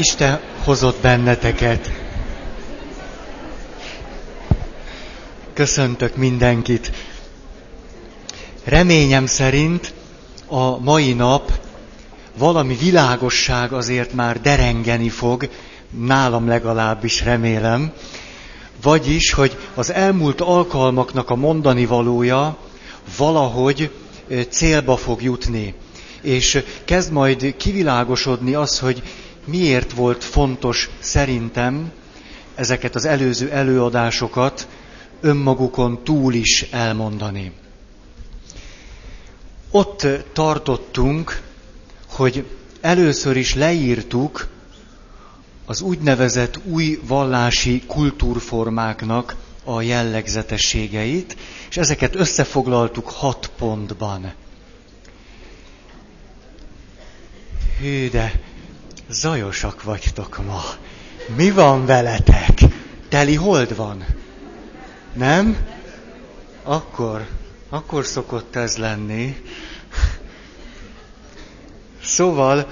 Isten hozott benneteket. Köszöntök mindenkit. Reményem szerint a mai nap valami világosság azért már derengeni fog, nálam legalábbis remélem, vagyis, hogy az elmúlt alkalmaknak a mondani valója valahogy célba fog jutni. És kezd majd kivilágosodni az, hogy miért volt fontos szerintem ezeket az előző előadásokat önmagukon túl is elmondani. Ott tartottunk, hogy először is leírtuk az úgynevezett új vallási kultúrformáknak a jellegzetességeit, és ezeket összefoglaltuk hat pontban. Hű, de zajosak vagytok ma. Mi van veletek? Teli hold van? Nem? Akkor, akkor szokott ez lenni. Szóval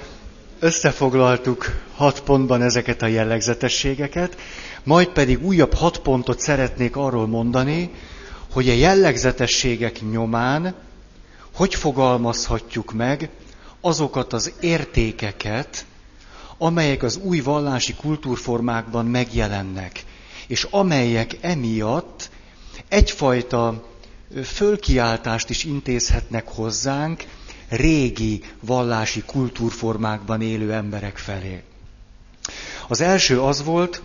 összefoglaltuk hat pontban ezeket a jellegzetességeket, majd pedig újabb hat pontot szeretnék arról mondani, hogy a jellegzetességek nyomán hogy fogalmazhatjuk meg azokat az értékeket, amelyek az új vallási kultúrformákban megjelennek, és amelyek emiatt egyfajta fölkiáltást is intézhetnek hozzánk régi vallási kultúrformákban élő emberek felé. Az első az volt,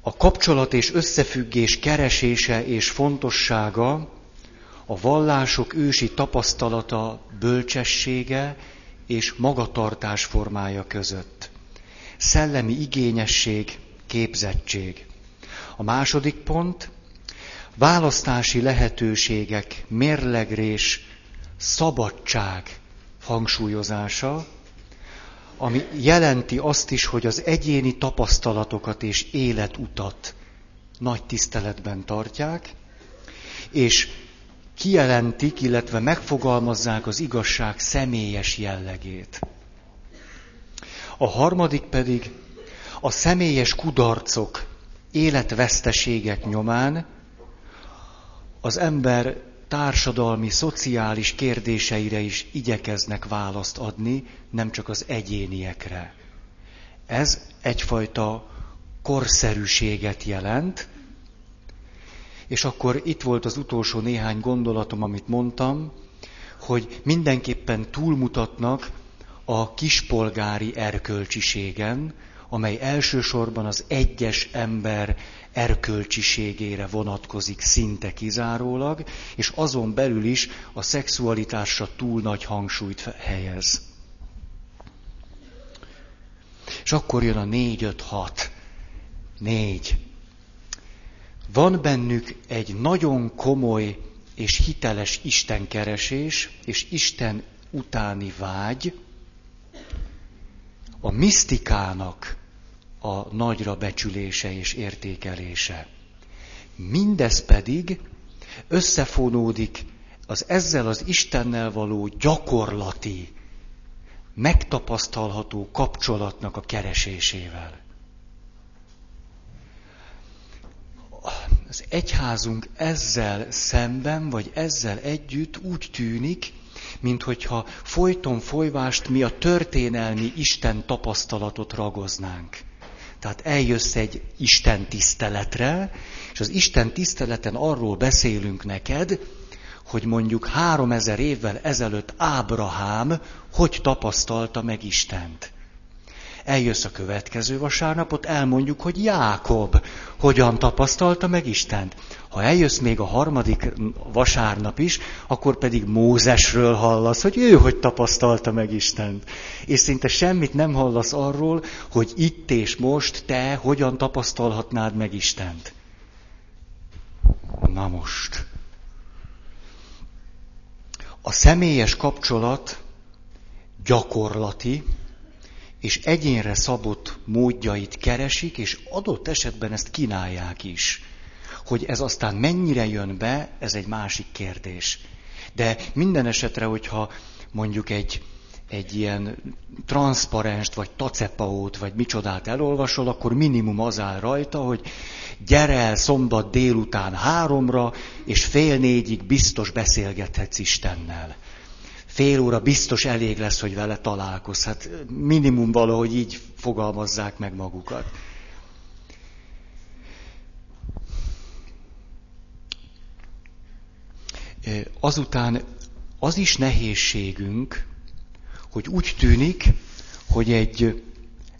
a kapcsolat és összefüggés keresése és fontossága, a vallások ősi tapasztalata, bölcsessége és magatartás formája között. Szellemi igényesség, képzettség. A második pont, választási lehetőségek, mérlegrés, szabadság hangsúlyozása, ami jelenti azt is, hogy az egyéni tapasztalatokat és életutat nagy tiszteletben tartják, és kijelentik, illetve megfogalmazzák az igazság személyes jellegét. A harmadik pedig a személyes kudarcok, életveszteségek nyomán az ember társadalmi, szociális kérdéseire is igyekeznek választ adni, nem csak az egyéniekre. Ez egyfajta korszerűséget jelent, és akkor itt volt az utolsó néhány gondolatom, amit mondtam, hogy mindenképpen túlmutatnak a kispolgári erkölcsiségen, amely elsősorban az egyes ember erkölcsiségére vonatkozik szinte kizárólag, és azon belül is a szexualitásra túl nagy hangsúlyt helyez. És akkor jön a négy, öt, hat. Négy. Van bennük egy nagyon komoly és hiteles Istenkeresés és Isten utáni vágy, a misztikának a nagyra becsülése és értékelése. Mindez pedig összefonódik az ezzel az Istennel való gyakorlati, megtapasztalható kapcsolatnak a keresésével. Az egyházunk ezzel szemben, vagy ezzel együtt úgy tűnik, minthogyha folyton folyvást mi a történelmi Isten tapasztalatot ragoznánk. Tehát eljössz egy Isten tiszteletre, és az Isten tiszteleten arról beszélünk neked, hogy mondjuk három ezer évvel ezelőtt Ábrahám hogy tapasztalta meg Istent. Eljössz a következő vasárnapot, elmondjuk, hogy Jákob hogyan tapasztalta meg Istent. Ha eljössz még a harmadik vasárnap is, akkor pedig Mózesről hallasz, hogy ő hogy tapasztalta meg Istent. És szinte semmit nem hallasz arról, hogy itt és most te hogyan tapasztalhatnád meg Istent. Na most. A személyes kapcsolat gyakorlati, és egyénre szabott módjait keresik, és adott esetben ezt kínálják is. Hogy ez aztán mennyire jön be, ez egy másik kérdés. De minden esetre, hogyha mondjuk egy, egy ilyen transzparenst, vagy tacepaót, vagy micsodát elolvasol, akkor minimum az áll rajta, hogy gyere el szombat délután háromra, és fél négyig biztos beszélgethetsz Istennel. Fél óra biztos elég lesz, hogy vele találkozz. Hát minimum valahogy így fogalmazzák meg magukat. Azután az is nehézségünk, hogy úgy tűnik, hogy egy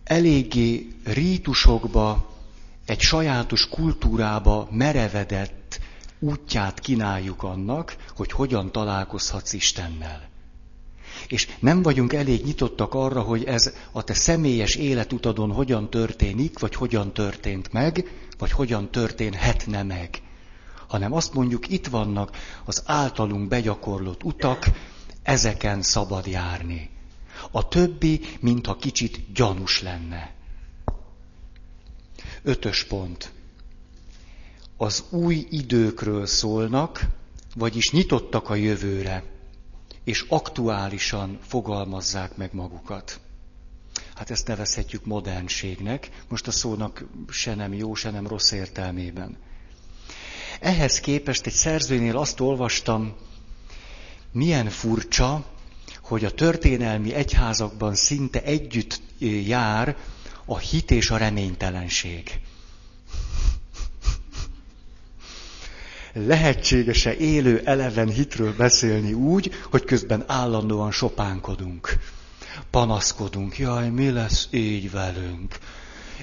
eléggé rítusokba, egy sajátos kultúrába merevedett útját kínáljuk annak, hogy hogyan találkozhatsz Istennel. És nem vagyunk elég nyitottak arra, hogy ez a te személyes életutadon hogyan történik, vagy hogyan történt meg, vagy hogyan történhetne meg. Hanem azt mondjuk, itt vannak az általunk begyakorlott utak, ezeken szabad járni. A többi, mintha kicsit gyanús lenne. Ötös pont. Az új időkről szólnak, vagyis nyitottak a jövőre, és aktuálisan fogalmazzák meg magukat. Hát ezt nevezhetjük modernségnek, most a szónak se nem jó, se nem rossz értelmében. Ehhez képest egy szerzőnél azt olvastam, milyen furcsa, hogy a történelmi egyházakban szinte együtt jár a hit és a reménytelenség. Lehetséges-e élő, eleven hitről beszélni úgy, hogy közben állandóan sopánkodunk, panaszkodunk, jaj, mi lesz így velünk?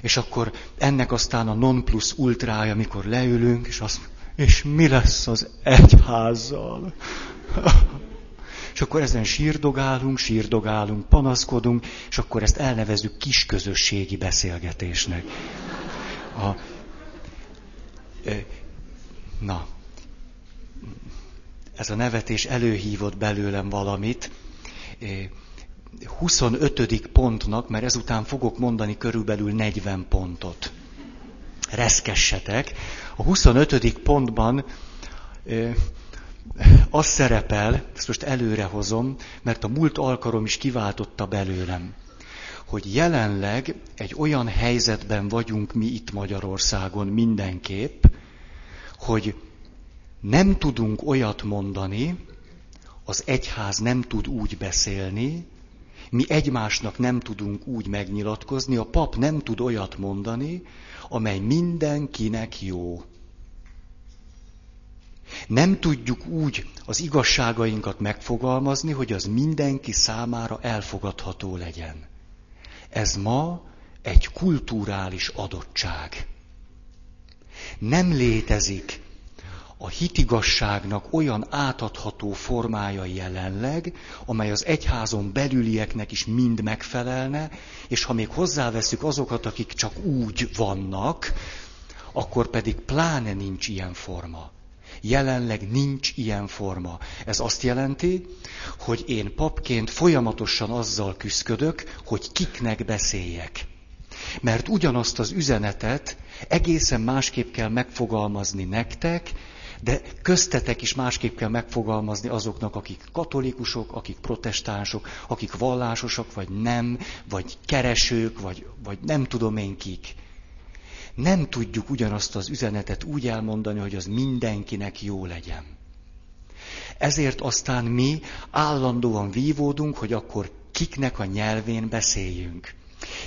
És akkor ennek aztán a non plus ultrája, amikor leülünk, és azt és mi lesz az egyházzal? És akkor ezen sírdogálunk, sírdogálunk, panaszkodunk, és akkor ezt elnevezzük kisközösségi beszélgetésnek. A, na, ez a nevetés előhívott belőlem valamit. 25. pontnak, mert ezután fogok mondani körülbelül 40 pontot. Reszkessetek. A 25. pontban az szerepel, ezt most előre hozom, mert a múlt alkalom is kiváltotta belőlem, hogy jelenleg egy olyan helyzetben vagyunk mi itt Magyarországon mindenképp, hogy nem tudunk olyat mondani, az egyház nem tud úgy beszélni, mi egymásnak nem tudunk úgy megnyilatkozni, a pap nem tud olyat mondani, amely mindenkinek jó. Nem tudjuk úgy az igazságainkat megfogalmazni, hogy az mindenki számára elfogadható legyen. Ez ma egy kulturális adottság. Nem létezik a hitigasságnak olyan átadható formája jelenleg, amely az egyházon belülieknek is mind megfelelne, és ha még hozzáveszünk azokat, akik csak úgy vannak, akkor pedig pláne nincs ilyen forma. Jelenleg nincs ilyen forma. Ez azt jelenti, hogy én papként folyamatosan azzal küzdök, hogy kiknek beszéljek. Mert ugyanazt az üzenetet egészen másképp kell megfogalmazni nektek, de köztetek is másképp kell megfogalmazni azoknak, akik katolikusok, akik protestánsok, akik vallásosak, vagy nem, vagy keresők, vagy, vagy nem tudom én kik nem tudjuk ugyanazt az üzenetet úgy elmondani, hogy az mindenkinek jó legyen. Ezért aztán mi állandóan vívódunk, hogy akkor kiknek a nyelvén beszéljünk.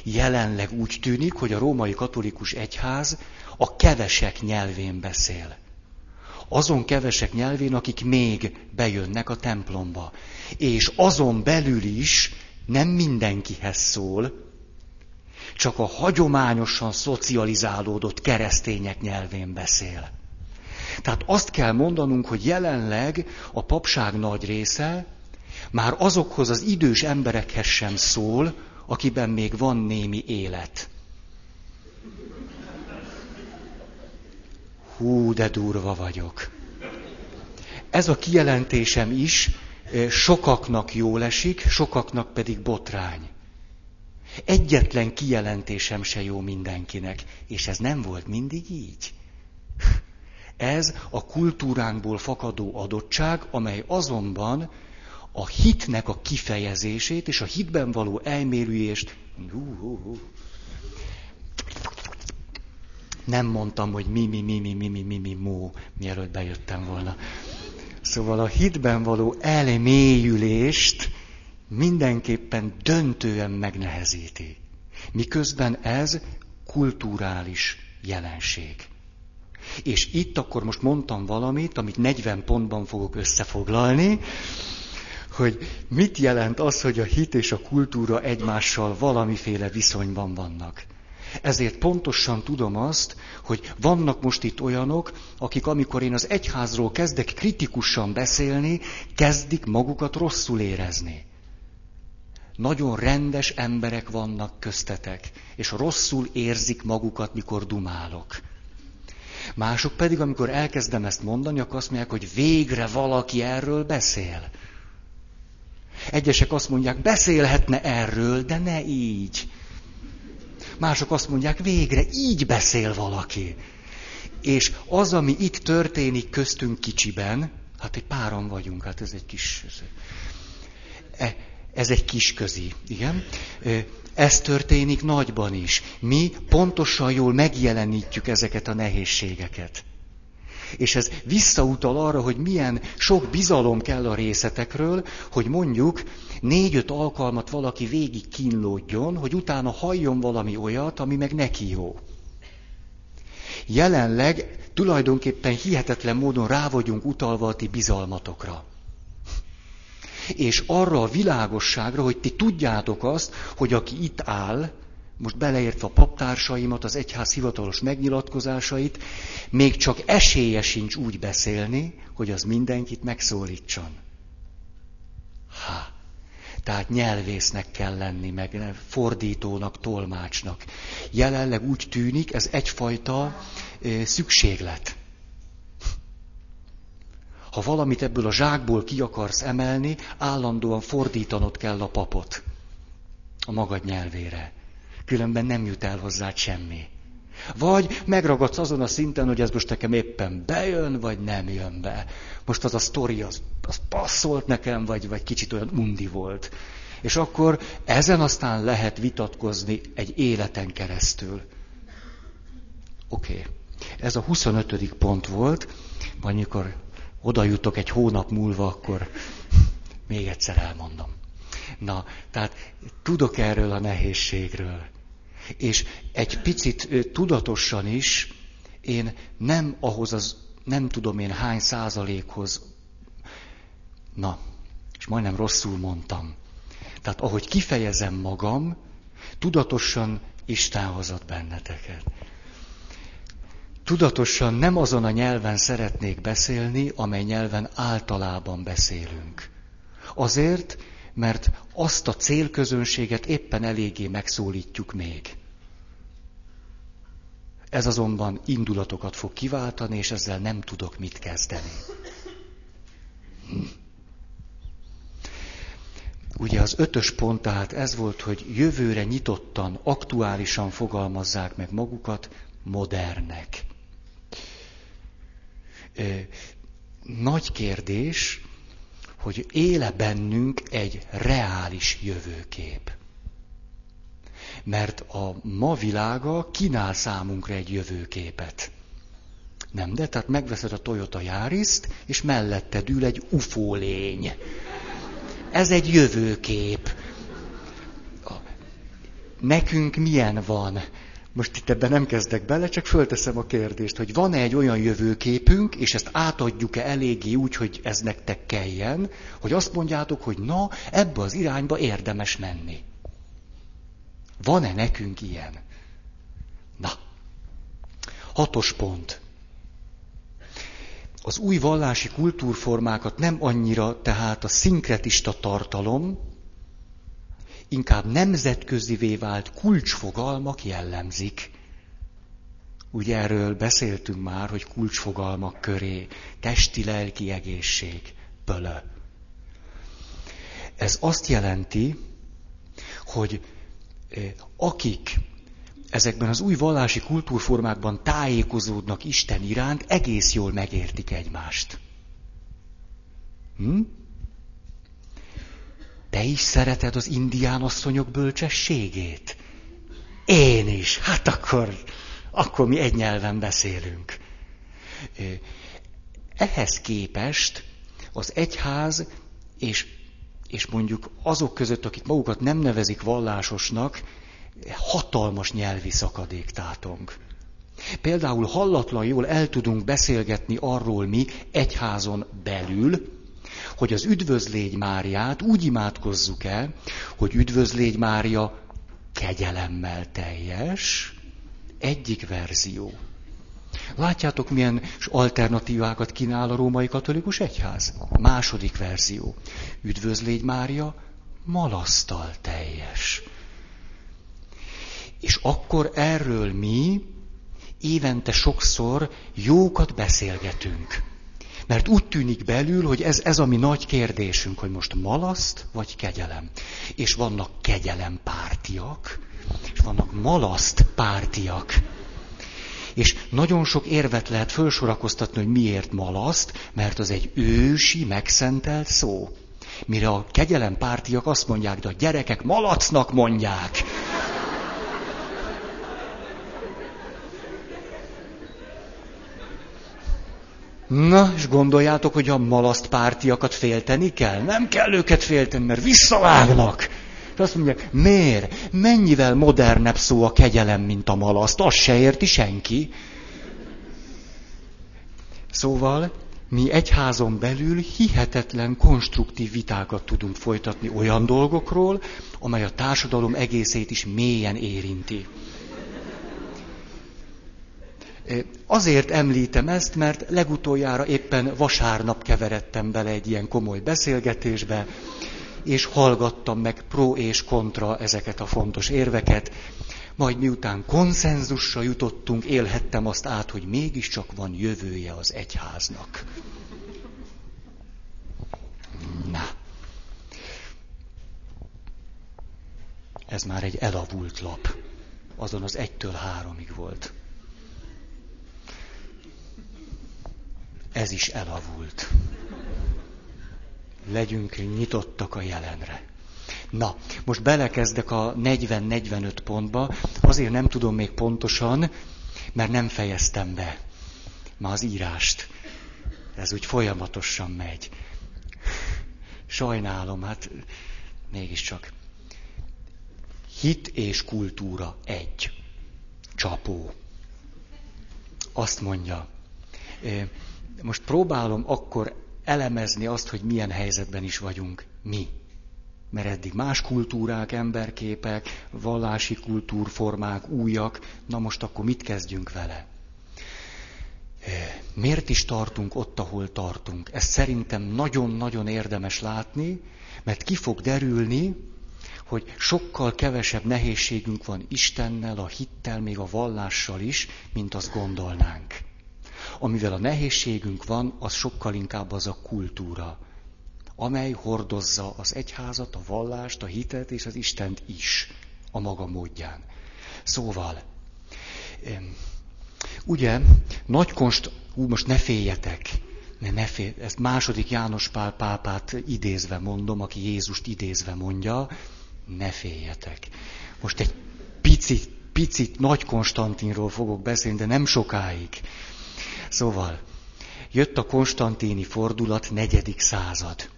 Jelenleg úgy tűnik, hogy a római katolikus egyház a kevesek nyelvén beszél. Azon kevesek nyelvén, akik még bejönnek a templomba. És azon belül is nem mindenkihez szól, csak a hagyományosan szocializálódott keresztények nyelvén beszél. Tehát azt kell mondanunk, hogy jelenleg a papság nagy része már azokhoz az idős emberekhez sem szól, akiben még van némi élet. Hú, de durva vagyok. Ez a kijelentésem is eh, sokaknak jól esik, sokaknak pedig botrány. Egyetlen kijelentésem se jó mindenkinek, és ez nem volt mindig így. Ez a kultúránkból fakadó adottság, amely azonban a hitnek a kifejezését és a hitben való elmélülést. Nem mondtam, hogy mi, mi, mi, mi, mi, mi, mi, mi, mó, mielőtt bejöttem volna. Szóval a hitben való elmélyülést mindenképpen döntően megnehezíti. Miközben ez kulturális jelenség. És itt akkor most mondtam valamit, amit 40 pontban fogok összefoglalni, hogy mit jelent az, hogy a hit és a kultúra egymással valamiféle viszonyban vannak. Ezért pontosan tudom azt, hogy vannak most itt olyanok, akik amikor én az egyházról kezdek kritikusan beszélni, kezdik magukat rosszul érezni. Nagyon rendes emberek vannak köztetek, és rosszul érzik magukat, mikor dumálok. Mások pedig, amikor elkezdem ezt mondani, akkor azt mondják, hogy végre valaki erről beszél. Egyesek azt mondják, beszélhetne erről, de ne így. Mások azt mondják, végre így beszél valaki. És az, ami itt történik köztünk kicsiben, hát egy páran vagyunk, hát ez egy kis... Ez, e, egy kis közi, igen. Ez történik nagyban is. Mi pontosan jól megjelenítjük ezeket a nehézségeket. És ez visszautal arra, hogy milyen sok bizalom kell a részletekről, hogy mondjuk négy-öt alkalmat valaki végig kínlódjon, hogy utána halljon valami olyat, ami meg neki jó. Jelenleg tulajdonképpen hihetetlen módon rá vagyunk utalva a ti bizalmatokra. És arra a világosságra, hogy ti tudjátok azt, hogy aki itt áll, most beleértve a paptársaimat, az egyház hivatalos megnyilatkozásait, még csak esélye sincs úgy beszélni, hogy az mindenkit megszólítson. Ha. Tehát nyelvésznek kell lenni, meg fordítónak, tolmácsnak. Jelenleg úgy tűnik, ez egyfajta szükséglet. Ha valamit ebből a zsákból ki akarsz emelni, állandóan fordítanod kell a papot a magad nyelvére. Különben nem jut el hozzá semmi. Vagy megragadsz azon a szinten, hogy ez most nekem éppen bejön, vagy nem jön be. Most az a sztori, az, az passzolt nekem, vagy, vagy kicsit olyan undi volt. És akkor ezen aztán lehet vitatkozni egy életen keresztül. Oké. Okay. Ez a 25. pont volt, majd mikor oda jutok egy hónap múlva, akkor még egyszer elmondom. Na, tehát tudok erről a nehézségről. És egy picit tudatosan is én nem ahhoz az, nem tudom én hány százalékhoz, na, és majdnem rosszul mondtam. Tehát ahogy kifejezem magam, tudatosan Isten hozott benneteket. Tudatosan nem azon a nyelven szeretnék beszélni, amely nyelven általában beszélünk. Azért, mert azt a célközönséget éppen eléggé megszólítjuk még. Ez azonban indulatokat fog kiváltani, és ezzel nem tudok mit kezdeni. Ugye az ötös pont tehát ez volt, hogy jövőre nyitottan, aktuálisan fogalmazzák meg magukat, modernek. Nagy kérdés, hogy éle bennünk egy reális jövőkép. Mert a ma világa kínál számunkra egy jövőképet. Nem, de tehát megveszed a Toyota Yariszt, és mellette ül egy UFO lény. Ez egy jövőkép. Nekünk milyen van? Most itt ebben nem kezdek bele, csak fölteszem a kérdést, hogy van-e egy olyan jövőképünk, és ezt átadjuk-e eléggé úgy, hogy ez nektek kelljen, hogy azt mondjátok, hogy na, ebbe az irányba érdemes menni. Van-e nekünk ilyen? Na, hatos pont. Az új vallási kultúrformákat nem annyira tehát a szinkretista tartalom, inkább nemzetközivé vált kulcsfogalmak jellemzik. Ugye erről beszéltünk már, hogy kulcsfogalmak köré testi-lelki egészség, pölö. Ez azt jelenti, hogy akik ezekben az új vallási kultúrformákban tájékozódnak Isten iránt, egész jól megértik egymást. Hm? Te is szereted az indián asszonyok bölcsességét? Én is. Hát akkor, akkor mi egy nyelven beszélünk. Ehhez képest az egyház és, és mondjuk azok között, akik magukat nem nevezik vallásosnak, hatalmas nyelvi szakadék tátong. Például hallatlan jól el tudunk beszélgetni arról mi egyházon belül, hogy az üdvözlégy Máriát úgy imádkozzuk el, hogy üdvözlégy Mária kegyelemmel teljes, egyik verzió. Látjátok, milyen alternatívákat kínál a római katolikus egyház? Második verzió. Üdvözlégy Mária, malasztal teljes. És akkor erről mi évente sokszor jókat beszélgetünk. Mert úgy tűnik belül, hogy ez, ez a mi nagy kérdésünk, hogy most malaszt vagy kegyelem. És vannak kegyelempártiak, és vannak malaszt pártiak. És nagyon sok érvet lehet felsorakoztatni, hogy miért malaszt, mert az egy ősi, megszentelt szó. Mire a kegyelempártiak azt mondják, de a gyerekek malacnak mondják. Na, és gondoljátok, hogy a malaszt pártiakat félteni kell? Nem kell őket félteni, mert visszavágnak. És azt mondják, miért? Mennyivel modernebb szó a kegyelem, mint a malaszt? Azt se érti senki. Szóval mi egyházon belül hihetetlen konstruktív vitákat tudunk folytatni olyan dolgokról, amely a társadalom egészét is mélyen érinti. Azért említem ezt, mert legutoljára éppen vasárnap keveredtem bele egy ilyen komoly beszélgetésbe, és hallgattam meg pro és kontra ezeket a fontos érveket. Majd miután konszenzusra jutottunk, élhettem azt át, hogy mégiscsak van jövője az egyháznak. Na. Ez már egy elavult lap. Azon az egytől háromig volt. Ez is elavult. Legyünk nyitottak a jelenre. Na, most belekezdek a 40-45 pontba, azért nem tudom még pontosan, mert nem fejeztem be ma az írást. Ez úgy folyamatosan megy. Sajnálom, hát mégiscsak. Hit és kultúra egy. Csapó. Azt mondja, most próbálom akkor elemezni azt, hogy milyen helyzetben is vagyunk mi. Mert eddig más kultúrák, emberképek, vallási kultúrformák, újak, na most akkor mit kezdjünk vele? Miért is tartunk ott, ahol tartunk? Ezt szerintem nagyon-nagyon érdemes látni, mert ki fog derülni, hogy sokkal kevesebb nehézségünk van Istennel, a hittel, még a vallással is, mint azt gondolnánk. Amivel a nehézségünk van, az sokkal inkább az a kultúra, amely hordozza az egyházat, a vallást, a hitet és az Istent is a maga módján. Szóval, ugye, nagy konst, ú, most ne féljetek, ne, ne fél, ezt második János Pál pápát idézve mondom, aki Jézust idézve mondja, ne féljetek. Most egy picit, picit Nagy Konstantinról fogok beszélni, de nem sokáig. Szóval, jött a konstantini fordulat, negyedik század.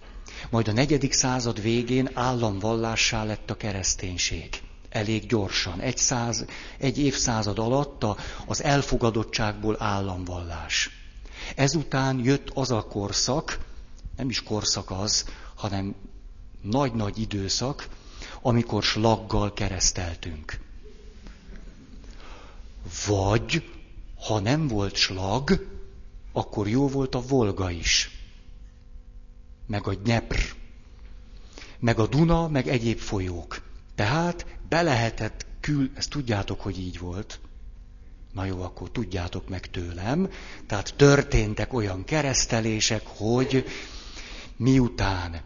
Majd a negyedik század végén államvallássá lett a kereszténység. Elég gyorsan. Egy, száz, egy évszázad alatt az elfogadottságból államvallás. Ezután jött az a korszak, nem is korszak az, hanem nagy-nagy időszak, amikor slaggal kereszteltünk. Vagy ha nem volt slag, akkor jó volt a Volga is. Meg a Dnepr. Meg a Duna, meg egyéb folyók. Tehát be lehetett kül, ezt tudjátok, hogy így volt. Na jó, akkor tudjátok meg tőlem. Tehát történtek olyan keresztelések, hogy miután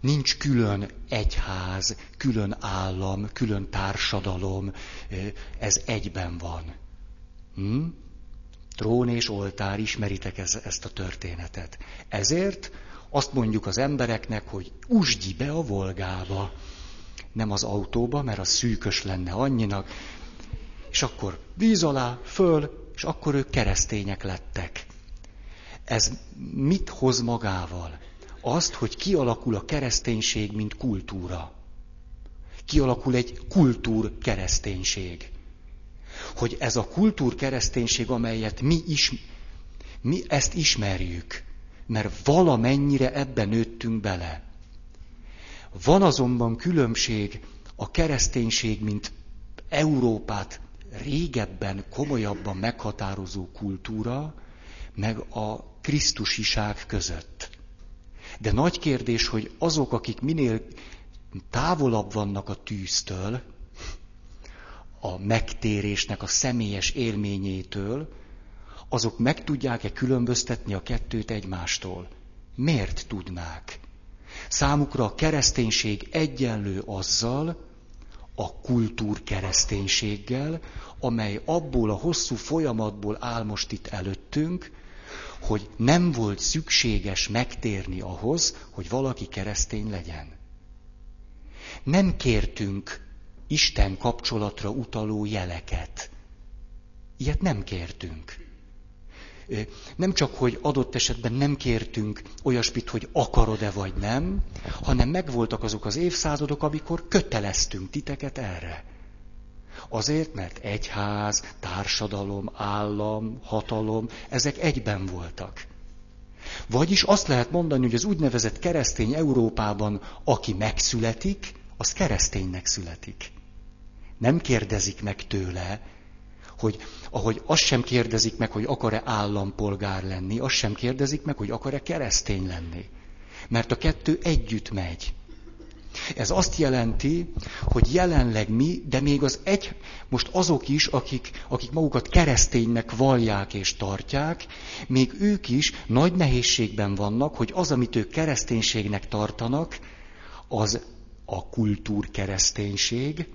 nincs külön egyház, külön állam, külön társadalom, ez egyben van. Hm? Trón és oltár, ismeritek ez, ezt a történetet. Ezért azt mondjuk az embereknek, hogy usgyi be a Volgába. Nem az autóba, mert az szűkös lenne annyinak. És akkor víz alá, föl, és akkor ők keresztények lettek. Ez mit hoz magával? Azt, hogy kialakul a kereszténység, mint kultúra. Kialakul egy kultúr kereszténység. Hogy ez a kultúr kereszténység, amelyet mi is, mi ezt ismerjük, mert valamennyire ebben nőttünk bele. Van azonban különbség a kereszténység, mint Európát régebben, komolyabban meghatározó kultúra, meg a Krisztusiság között. De nagy kérdés, hogy azok, akik minél távolabb vannak a tűztől, a megtérésnek a személyes élményétől, azok meg tudják-e különböztetni a kettőt egymástól? Miért tudnák? Számukra a kereszténység egyenlő azzal, a kultúr kereszténységgel, amely abból a hosszú folyamatból áll most itt előttünk, hogy nem volt szükséges megtérni ahhoz, hogy valaki keresztény legyen. Nem kértünk Isten kapcsolatra utaló jeleket. Ilyet nem kértünk. Nem csak, hogy adott esetben nem kértünk olyasmit, hogy akarod-e vagy nem, hanem megvoltak azok az évszázadok, amikor köteleztünk titeket erre. Azért, mert egyház, társadalom, állam, hatalom, ezek egyben voltak. Vagyis azt lehet mondani, hogy az úgynevezett keresztény Európában, aki megszületik, az kereszténynek születik. Nem kérdezik meg tőle, hogy ahogy azt sem kérdezik meg, hogy akar-e állampolgár lenni, azt sem kérdezik meg, hogy akar-e keresztény lenni. Mert a kettő együtt megy. Ez azt jelenti, hogy jelenleg mi, de még az egy, most azok is, akik, akik magukat kereszténynek vallják és tartják, még ők is nagy nehézségben vannak, hogy az, amit ők kereszténységnek tartanak, az a kultúr kereszténység,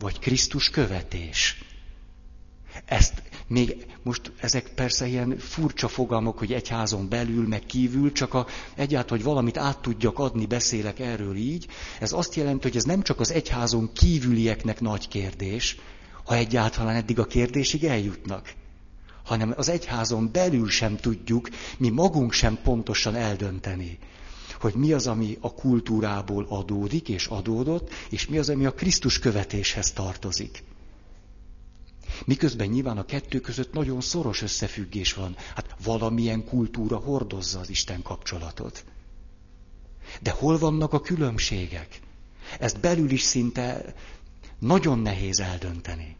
vagy Krisztus követés. Ezt még most ezek persze ilyen furcsa fogalmak, hogy egyházon belül, meg kívül, csak a, egyáltalán, hogy valamit át tudjak adni, beszélek erről így. Ez azt jelenti, hogy ez nem csak az egyházon kívülieknek nagy kérdés, ha egyáltalán eddig a kérdésig eljutnak, hanem az egyházon belül sem tudjuk, mi magunk sem pontosan eldönteni, hogy mi az, ami a kultúrából adódik és adódott, és mi az, ami a Krisztus követéshez tartozik. Miközben nyilván a kettő között nagyon szoros összefüggés van. Hát valamilyen kultúra hordozza az Isten kapcsolatot. De hol vannak a különbségek? Ezt belül is szinte nagyon nehéz eldönteni.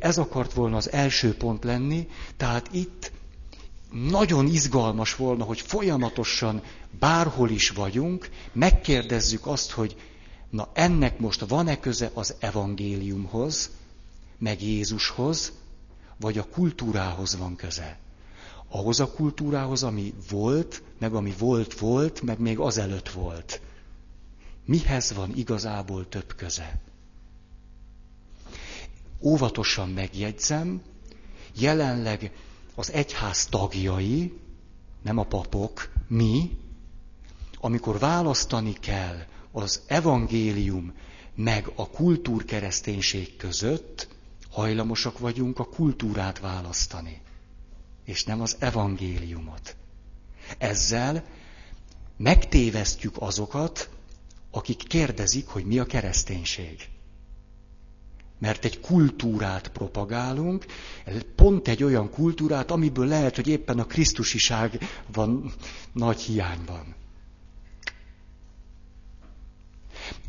Ez akart volna az első pont lenni, tehát itt nagyon izgalmas volna, hogy folyamatosan bárhol is vagyunk, megkérdezzük azt, hogy na ennek most van-e köze az evangéliumhoz, meg Jézushoz, vagy a kultúrához van köze. Ahhoz a kultúrához, ami volt, meg ami volt, volt, meg még azelőtt volt. Mihez van igazából több köze? Óvatosan megjegyzem, jelenleg az egyház tagjai, nem a papok, mi, amikor választani kell az evangélium meg a kultúrkereszténység között, hajlamosak vagyunk a kultúrát választani, és nem az evangéliumot. Ezzel megtévesztjük azokat, akik kérdezik, hogy mi a kereszténység. Mert egy kultúrát propagálunk, pont egy olyan kultúrát, amiből lehet, hogy éppen a krisztusiság van nagy hiányban.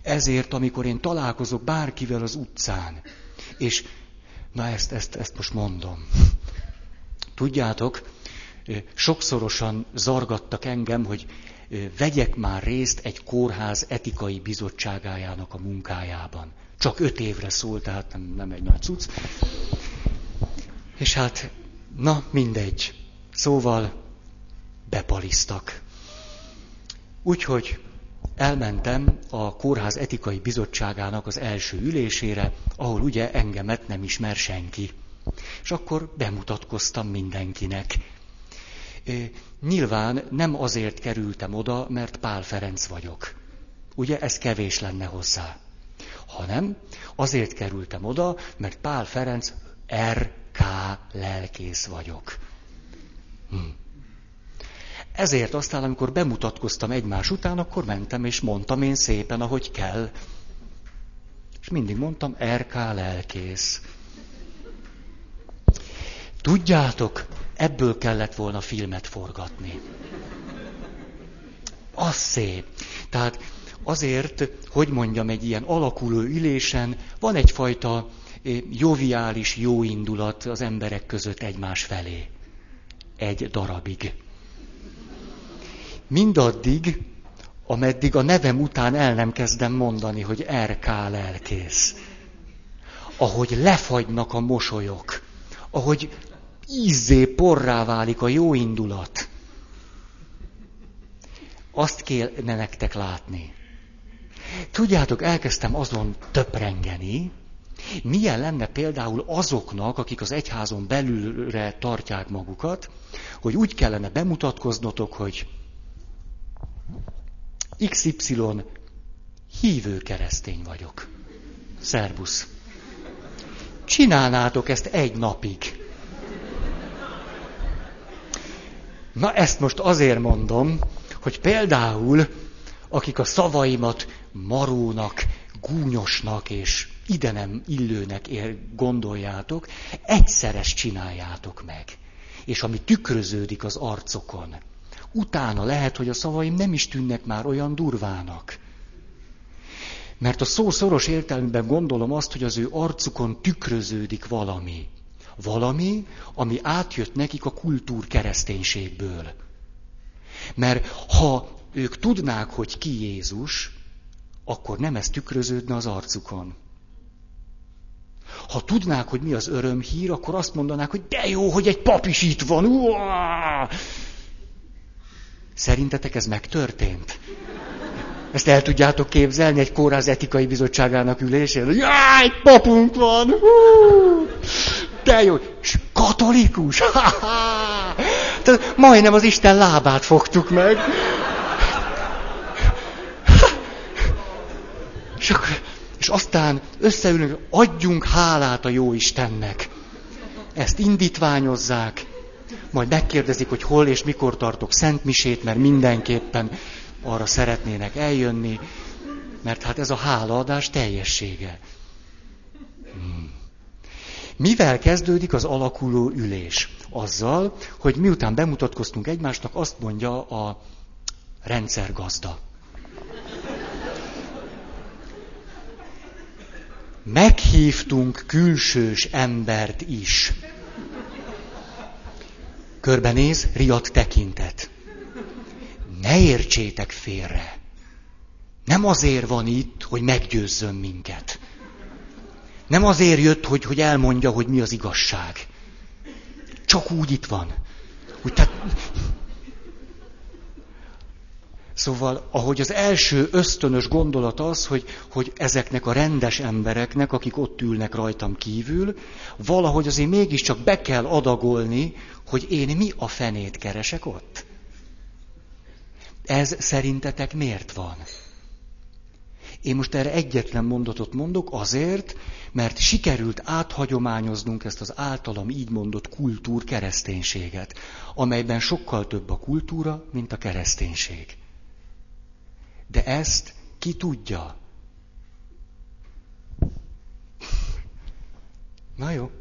Ezért, amikor én találkozok bárkivel az utcán, és Na ezt, ezt, ezt most mondom. Tudjátok, sokszorosan zargattak engem, hogy vegyek már részt egy kórház etikai bizottságájának a munkájában. Csak öt évre szól, tehát nem, nem egy nagy cucc. És hát, na mindegy. Szóval bepalisztak. Úgyhogy elmentem a kórház etikai bizottságának az első ülésére, ahol ugye engemet nem ismer senki. És akkor bemutatkoztam mindenkinek. Nyilván nem azért kerültem oda, mert Pál Ferenc vagyok. Ugye ez kevés lenne hozzá. Hanem azért kerültem oda, mert Pál Ferenc RK lelkész vagyok. Hm. Ezért aztán, amikor bemutatkoztam egymás után, akkor mentem és mondtam én szépen, ahogy kell. És mindig mondtam, RK lelkész. Tudjátok, ebből kellett volna filmet forgatni. Az szép. Tehát azért, hogy mondjam, egy ilyen alakuló ülésen van egyfajta eh, joviális jó indulat az emberek között egymás felé. Egy darabig. Mindaddig, ameddig a nevem után el nem kezdem mondani, hogy RK lelkész. Ahogy lefagynak a mosolyok, ahogy ízzé porrá válik a jó indulat. Azt kéne nektek látni. Tudjátok, elkezdtem azon töprengeni, milyen lenne például azoknak, akik az egyházon belülre tartják magukat, hogy úgy kellene bemutatkoznotok, hogy XY hívő keresztény vagyok. Szerbusz. Csinálnátok ezt egy napig. Na ezt most azért mondom, hogy például, akik a szavaimat marónak, gúnyosnak és ide nem illőnek ér, gondoljátok, egyszeres csináljátok meg. És ami tükröződik az arcokon, utána lehet, hogy a szavaim nem is tűnnek már olyan durvának. Mert a szó szoros értelmében gondolom azt, hogy az ő arcukon tükröződik valami. Valami, ami átjött nekik a kultúr kereszténységből. Mert ha ők tudnák, hogy ki Jézus, akkor nem ez tükröződne az arcukon. Ha tudnák, hogy mi az örömhír, akkor azt mondanák, hogy de jó, hogy egy pap is itt van. Uá! Szerintetek ez megtörtént? Ezt el tudjátok képzelni egy kórház etikai bizottságának ülésén? Jaj, egy papunk van! Hú! De jó! És katolikus! Tehát majdnem az Isten lábát fogtuk meg. És, akkor, és aztán összeülünk, adjunk hálát a jó Istennek. Ezt indítványozzák, majd megkérdezik, hogy hol és mikor tartok szentmisét, mert mindenképpen arra szeretnének eljönni, mert hát ez a hálaadás teljessége. Hmm. Mivel kezdődik az alakuló ülés? Azzal, hogy miután bemutatkoztunk egymásnak, azt mondja a rendszergazda. Meghívtunk külsős embert is. Körbenéz, riadt tekintet. Ne értsétek félre. Nem azért van itt, hogy meggyőzzön minket. Nem azért jött, hogy, hogy elmondja, hogy mi az igazság. Csak úgy itt van. Úgy, tehát... Szóval, ahogy az első ösztönös gondolat az, hogy, hogy ezeknek a rendes embereknek, akik ott ülnek rajtam kívül, valahogy azért mégiscsak be kell adagolni, hogy én mi a fenét keresek ott. Ez szerintetek miért van? Én most erre egyetlen mondatot mondok azért, mert sikerült áthagyományoznunk ezt az általam így mondott kultúr kereszténységet, amelyben sokkal több a kultúra, mint a kereszténység. De ezt ki tudja? Na jó.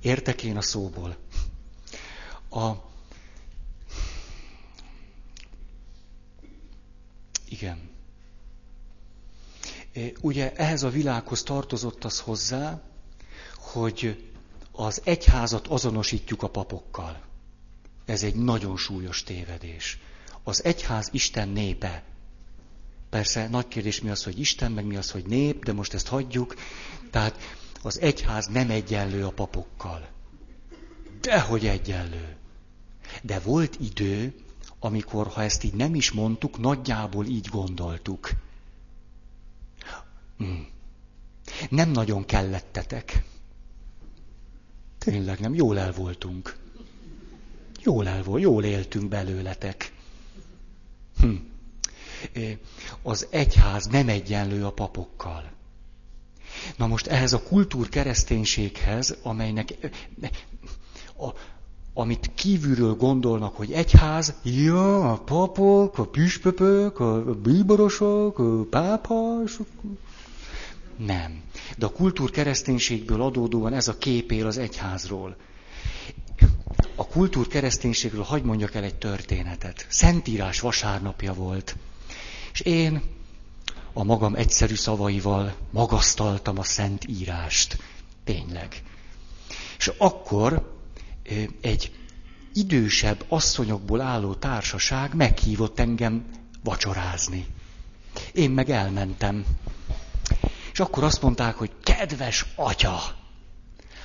Értek én a szóból. A... Igen. Ugye ehhez a világhoz tartozott az hozzá, hogy az egyházat azonosítjuk a papokkal. Ez egy nagyon súlyos tévedés. Az egyház Isten népe. Persze nagy kérdés mi az, hogy Isten, meg mi az, hogy nép, de most ezt hagyjuk. Tehát az egyház nem egyenlő a papokkal. Dehogy egyenlő. De volt idő, amikor, ha ezt így nem is mondtuk, nagyjából így gondoltuk. Hmm. Nem nagyon kellettetek. Tényleg nem, jól el voltunk. Jól el volt, jól éltünk belőletek. Hm. Az egyház nem egyenlő a papokkal. Na most ehhez a kultúrkereszténységhez, amelynek a, amit kívülről gondolnak, hogy egyház, ja, a papok, a püspöpök, a bíborosok, a pápas, nem. De a kultúrkereszténységből adódóan ez a kép él az egyházról. A kultúrkereszténységről hagy mondjak el egy történetet. Szentírás vasárnapja volt. És én a magam egyszerű szavaival magasztaltam a szent írást. Tényleg. És akkor egy idősebb asszonyokból álló társaság meghívott engem vacsorázni. Én meg elmentem. És akkor azt mondták, hogy kedves atya,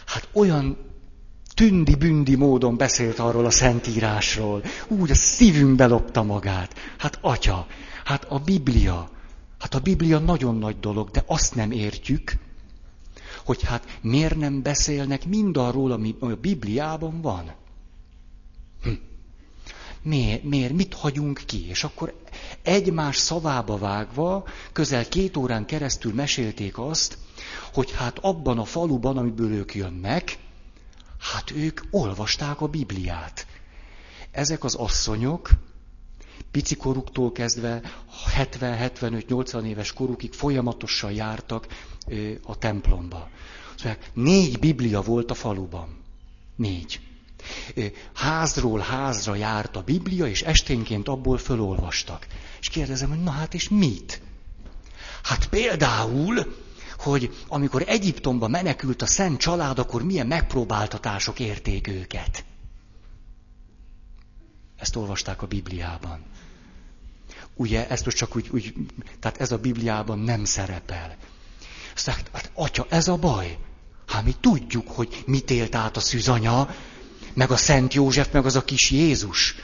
hát olyan tündi-bündi módon beszélt arról a szentírásról, úgy a szívünkbe lopta magát. Hát atya, hát a Biblia, hát a Biblia nagyon nagy dolog, de azt nem értjük, hogy hát miért nem beszélnek mindarról, ami a Bibliában van. Hm. Miért, miért, mit hagyunk ki? És akkor egymás szavába vágva, közel két órán keresztül mesélték azt, hogy hát abban a faluban, amiből ők jönnek, hát ők olvasták a Bibliát. Ezek az asszonyok picikoruktól kezdve 70-75-80 éves korukig folyamatosan jártak a templomba. Szóval négy Biblia volt a faluban. Négy. Házról házra járt a Biblia, és esténként abból fölolvastak. És kérdezem, hogy na hát és mit? Hát például, hogy amikor Egyiptomba menekült a szent család, akkor milyen megpróbáltatások érték őket. Ezt olvasták a Bibliában. Ugye, ezt most csak úgy, úgy tehát ez a Bibliában nem szerepel. Aztán, hát, atya, ez a baj. Hát mi tudjuk, hogy mit élt át a szűzanya, meg a Szent József, meg az a kis Jézus.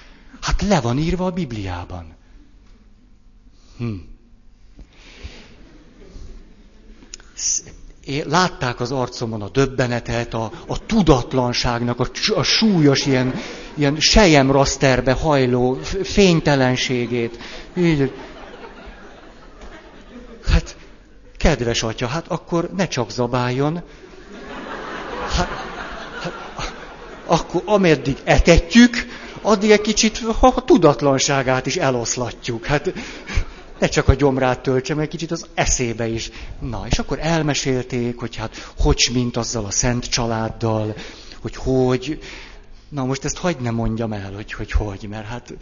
Hát le van írva a Bibliában. Hm. Látták az arcomon a döbbenetet, a, a tudatlanságnak, a, a súlyos ilyen, ilyen sejemraszterbe hajló fénytelenségét. Így. Hát, kedves atya, hát akkor ne csak zabáljon. Hát, hát, akkor ameddig etetjük, addig egy kicsit a tudatlanságát is eloszlatjuk. Hát ne csak a gyomrát töltse, meg kicsit az eszébe is. Na, és akkor elmesélték, hogy hát hogy mint azzal a szent családdal, hogy hogy. Na most ezt hagyd ne mondjam el, hogy hogy, hogy mert hát...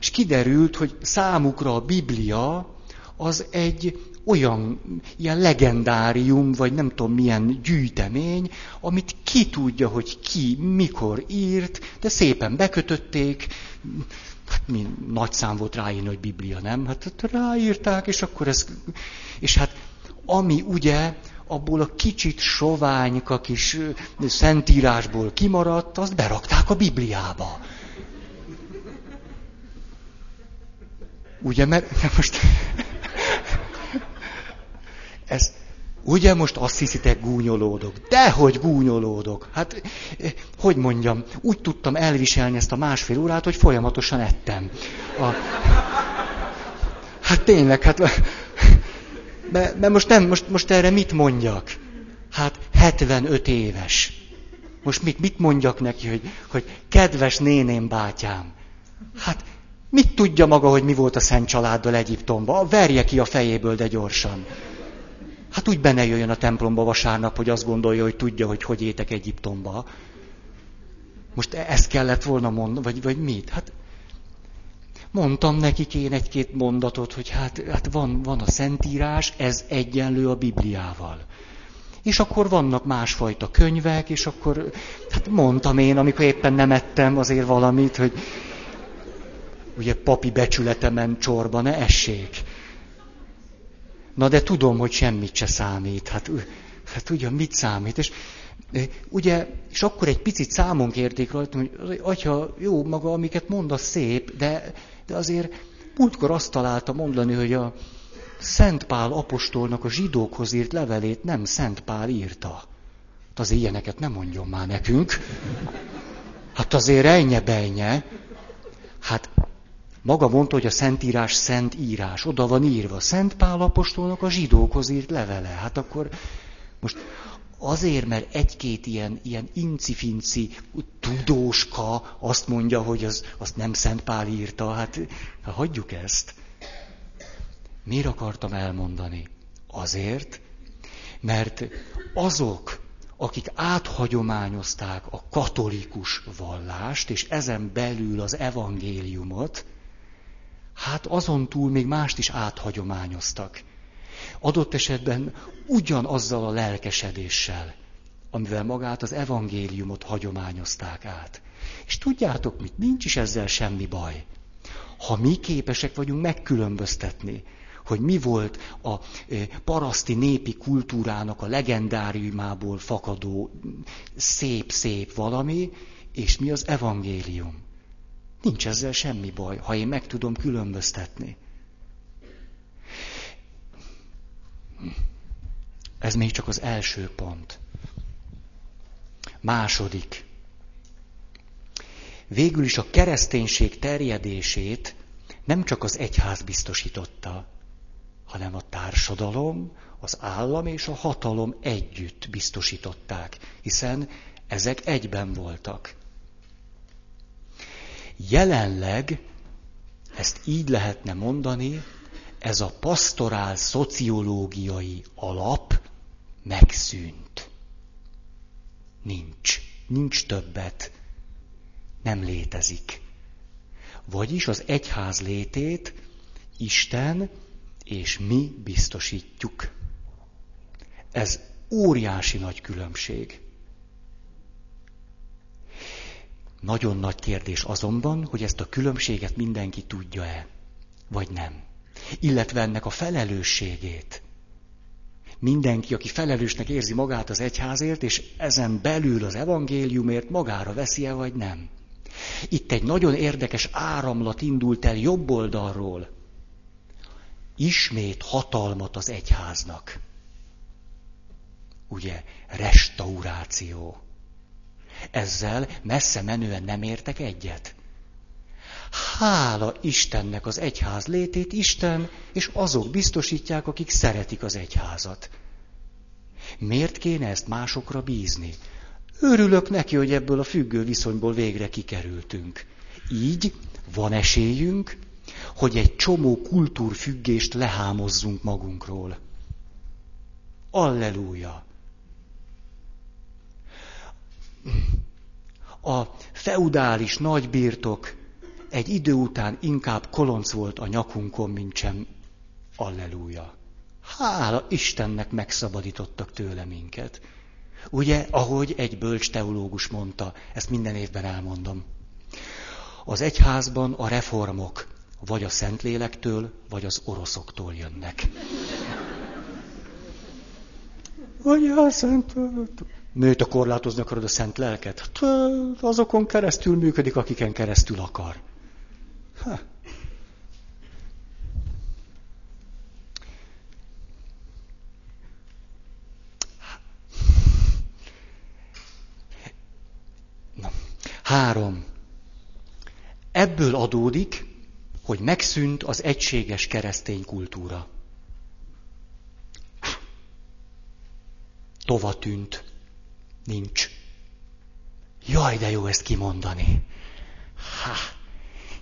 És kiderült, hogy számukra a Biblia az egy olyan ilyen legendárium, vagy nem tudom milyen gyűjtemény, amit ki tudja, hogy ki, mikor írt, de szépen bekötötték, mi nagy szám volt ráírni, hogy Biblia, nem? Hát, ráírták, és akkor ez, és hát ami ugye abból a kicsit soványka kis szentírásból kimaradt, azt berakták a Bibliába. Ugye, mert most ez, ugye most azt hiszitek gúnyolódok? Dehogy gúnyolódok. Hát, eh, hogy mondjam, úgy tudtam elviselni ezt a másfél órát, hogy folyamatosan ettem. A... Hát tényleg, hát... Mert most, nem, most, most erre mit mondjak? Hát 75 éves. Most mit, mit mondjak neki, hogy, hogy kedves néném bátyám? Hát mit tudja maga, hogy mi volt a szent családdal Egyiptomban? Verje ki a fejéből, de gyorsan. Hát úgy benne jöjjön a templomba vasárnap, hogy azt gondolja, hogy tudja, hogy hogy étek Egyiptomba. Most e- ezt kellett volna mondani, vagy, vagy mit? Hát mondtam nekik én egy-két mondatot, hogy hát, hát van, van a Szentírás, ez egyenlő a Bibliával. És akkor vannak másfajta könyvek, és akkor hát mondtam én, amikor éppen nem ettem azért valamit, hogy ugye papi becsületemen csorba ne essék. Na de tudom, hogy semmit se számít. Hát, hát ugye mit számít? És ugye, és akkor egy picit számon kérték rajta, hogy atya, jó, maga, amiket mond, az szép, de, de azért múltkor azt találta mondani, hogy a Szent Pál apostolnak a zsidókhoz írt levelét nem Szent Pál írta. Hát az ilyeneket nem mondjon már nekünk. Hát azért ennyi bejnye. Hát maga mondta, hogy a Szentírás szent írás. Oda van írva. Szent Pál apostolnak a zsidókhoz írt levele. Hát akkor most azért, mert egy-két ilyen, ilyen incifinci tudóska azt mondja, hogy az, azt nem Szent Pál írta. Hát, hát hagyjuk ezt. Miért akartam elmondani? Azért, mert azok, akik áthagyományozták a katolikus vallást, és ezen belül az evangéliumot, hát azon túl még mást is áthagyományoztak. Adott esetben ugyanazzal a lelkesedéssel, amivel magát az evangéliumot hagyományozták át. És tudjátok mit, nincs is ezzel semmi baj. Ha mi képesek vagyunk megkülönböztetni hogy mi volt a paraszti népi kultúrának a legendáriumából fakadó szép-szép valami, és mi az evangélium. Nincs ezzel semmi baj, ha én meg tudom különböztetni. Ez még csak az első pont. Második. Végül is a kereszténység terjedését nem csak az egyház biztosította, hanem a társadalom, az állam és a hatalom együtt biztosították, hiszen ezek egyben voltak. Jelenleg, ezt így lehetne mondani, ez a pastorál szociológiai alap megszűnt. Nincs. Nincs többet. Nem létezik. Vagyis az egyház létét Isten és mi biztosítjuk. Ez óriási nagy különbség. Nagyon nagy kérdés azonban, hogy ezt a különbséget mindenki tudja-e, vagy nem. Illetve ennek a felelősségét. Mindenki, aki felelősnek érzi magát az egyházért, és ezen belül az evangéliumért magára veszi-e, vagy nem. Itt egy nagyon érdekes áramlat indult el jobb oldalról, ismét hatalmat az egyháznak. Ugye, restauráció. Ezzel messze menően nem értek egyet. Hála Istennek az egyház létét, Isten és azok biztosítják, akik szeretik az egyházat. Miért kéne ezt másokra bízni? Örülök neki, hogy ebből a függő viszonyból végre kikerültünk. Így van esélyünk, hogy egy csomó kultúrfüggést lehámozzunk magunkról. Alleluja! A feudális nagybirtok egy idő után inkább kolonc volt a nyakunkon, mint sem alleluja. Hála Istennek megszabadítottak tőle minket. Ugye, ahogy egy bölcs teológus mondta, ezt minden évben elmondom. Az egyházban a reformok vagy a Szentlélektől, vagy az oroszoktól jönnek. Vagy a Szent... A korlátozni akarod a Szent Lelket? Hát, azokon keresztül működik, akiken keresztül akar. Na. Három. Ebből adódik, hogy megszűnt az egységes keresztény kultúra. Tova tűnt. Nincs. Jaj, de jó ezt kimondani. Ha,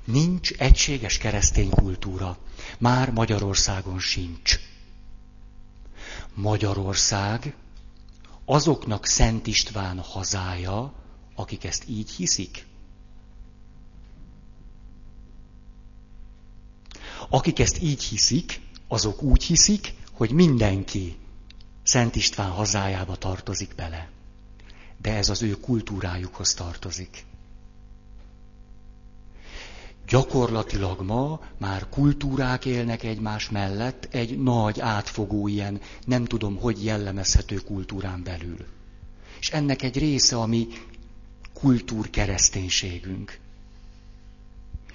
nincs egységes keresztény kultúra. Már Magyarországon sincs. Magyarország azoknak Szent István hazája, akik ezt így hiszik. Akik ezt így hiszik, azok úgy hiszik, hogy mindenki Szent István hazájába tartozik bele. De ez az ő kultúrájukhoz tartozik. Gyakorlatilag ma már kultúrák élnek egymás mellett egy nagy átfogó ilyen, nem tudom, hogy jellemezhető kultúrán belül. És ennek egy része a mi kultúrkereszténységünk.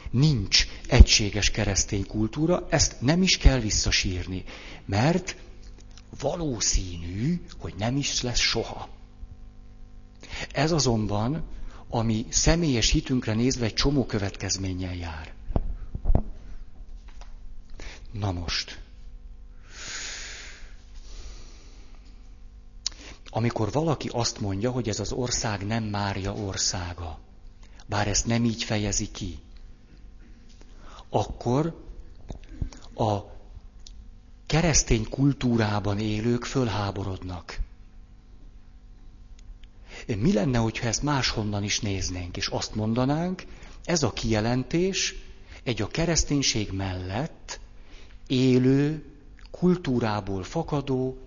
Nincs egységes keresztény kultúra, ezt nem is kell visszasírni, mert valószínű, hogy nem is lesz soha. Ez azonban ami személyes hitünkre nézve egy csomó következménnyel jár. Na most. Amikor valaki azt mondja, hogy ez az ország nem Mária országa, bár ezt nem így fejezi ki, akkor a keresztény kultúrában élők fölháborodnak. Mi lenne, hogyha ezt máshonnan is néznénk, és azt mondanánk, ez a kijelentés egy a kereszténység mellett élő, kultúrából fakadó,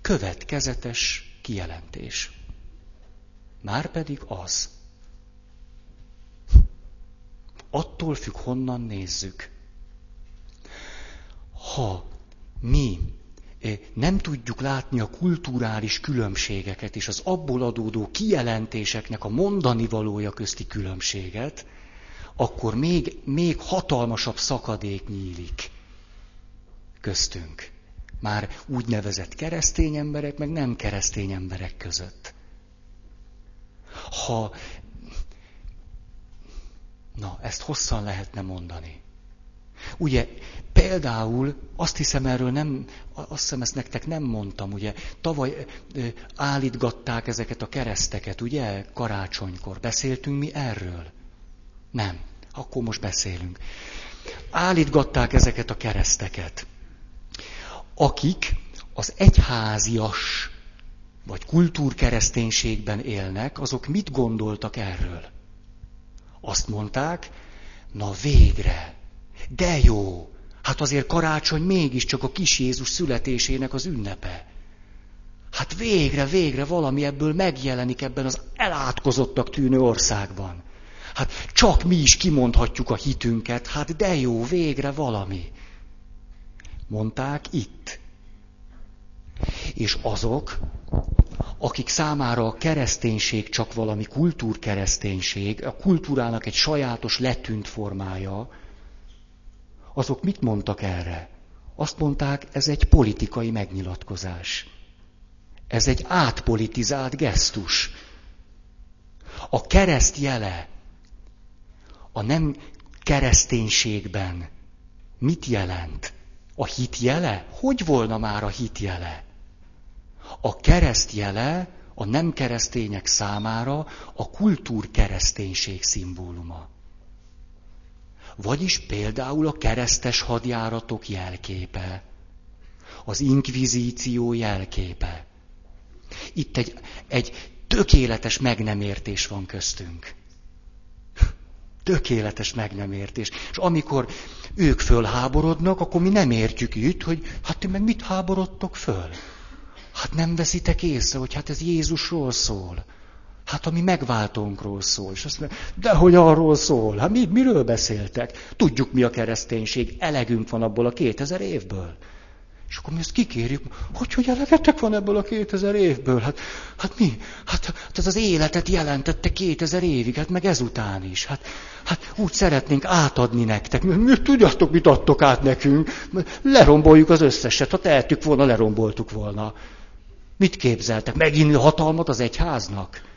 következetes kijelentés. Márpedig az. Attól függ, honnan nézzük. Ha mi nem tudjuk látni a kulturális különbségeket és az abból adódó kijelentéseknek a mondani valója közti különbséget, akkor még, még hatalmasabb szakadék nyílik köztünk. Már úgynevezett keresztény emberek, meg nem keresztény emberek között. Ha Na, ezt hosszan lehetne mondani. Ugye, például azt hiszem erről nem, azt hiszem ezt nektek nem mondtam, ugye, tavaly állítgatták ezeket a kereszteket, ugye, karácsonykor. Beszéltünk mi erről? Nem. Akkor most beszélünk. Állítgatták ezeket a kereszteket, akik az egyházias vagy kultúrkereszténységben élnek, azok mit gondoltak erről? Azt mondták, na végre, de jó, hát azért karácsony mégiscsak a kis Jézus születésének az ünnepe. Hát végre, végre valami ebből megjelenik ebben az elátkozottak tűnő országban. Hát csak mi is kimondhatjuk a hitünket, hát de jó, végre valami. Mondták itt. És azok, akik számára a kereszténység csak valami kultúrkereszténység, a kultúrának egy sajátos letűnt formája, azok mit mondtak erre? Azt mondták, ez egy politikai megnyilatkozás. Ez egy átpolitizált gesztus. A kereszt jele a nem kereszténységben mit jelent? A hit jele? Hogy volna már a hit jele? A kereszt jele a nem keresztények számára a kultúrkereszténység szimbóluma. Vagyis például a keresztes hadjáratok jelképe, az inkvizíció jelképe. Itt egy, egy tökéletes meg nem értés van köztünk. Tökéletes meg nem értés. És amikor ők fölháborodnak, akkor mi nem értjük itt, hogy hát ti meg mit háborodtok föl? Hát nem veszitek észre, hogy hát ez Jézusról szól. Hát ami megváltónkról szól. És azt mondja, de hogy arról szól? Hát mi, miről beszéltek? Tudjuk mi a kereszténység, elegünk van abból a 2000 évből. És akkor mi ezt kikérjük, hogy, hogy elegetek van ebből a 2000 évből? Hát, hát mi? Hát, hát ez az életet jelentette 2000 évig, hát meg ezután is. Hát, hát úgy szeretnénk átadni nektek. Mi, tudjátok, mit adtok át nekünk? Leromboljuk az összeset. Ha tehetjük volna, leromboltuk volna. Mit képzeltek? Megint hatalmat az egyháznak?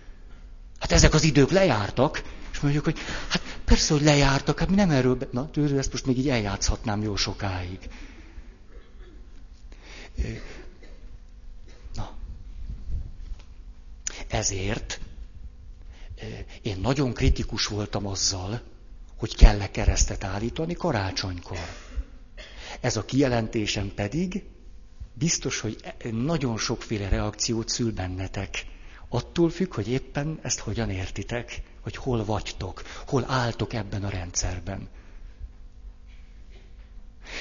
Hát ezek az idők lejártak, és mondjuk, hogy hát persze, hogy lejártak, hát mi nem erről... Be... Na, tőle, ezt most még így eljátszhatnám jó sokáig. Na. Ezért én nagyon kritikus voltam azzal, hogy kell-e keresztet állítani karácsonykor. Ez a kijelentésem pedig biztos, hogy nagyon sokféle reakciót szül bennetek. Attól függ, hogy éppen ezt hogyan értitek, hogy hol vagytok, hol álltok ebben a rendszerben.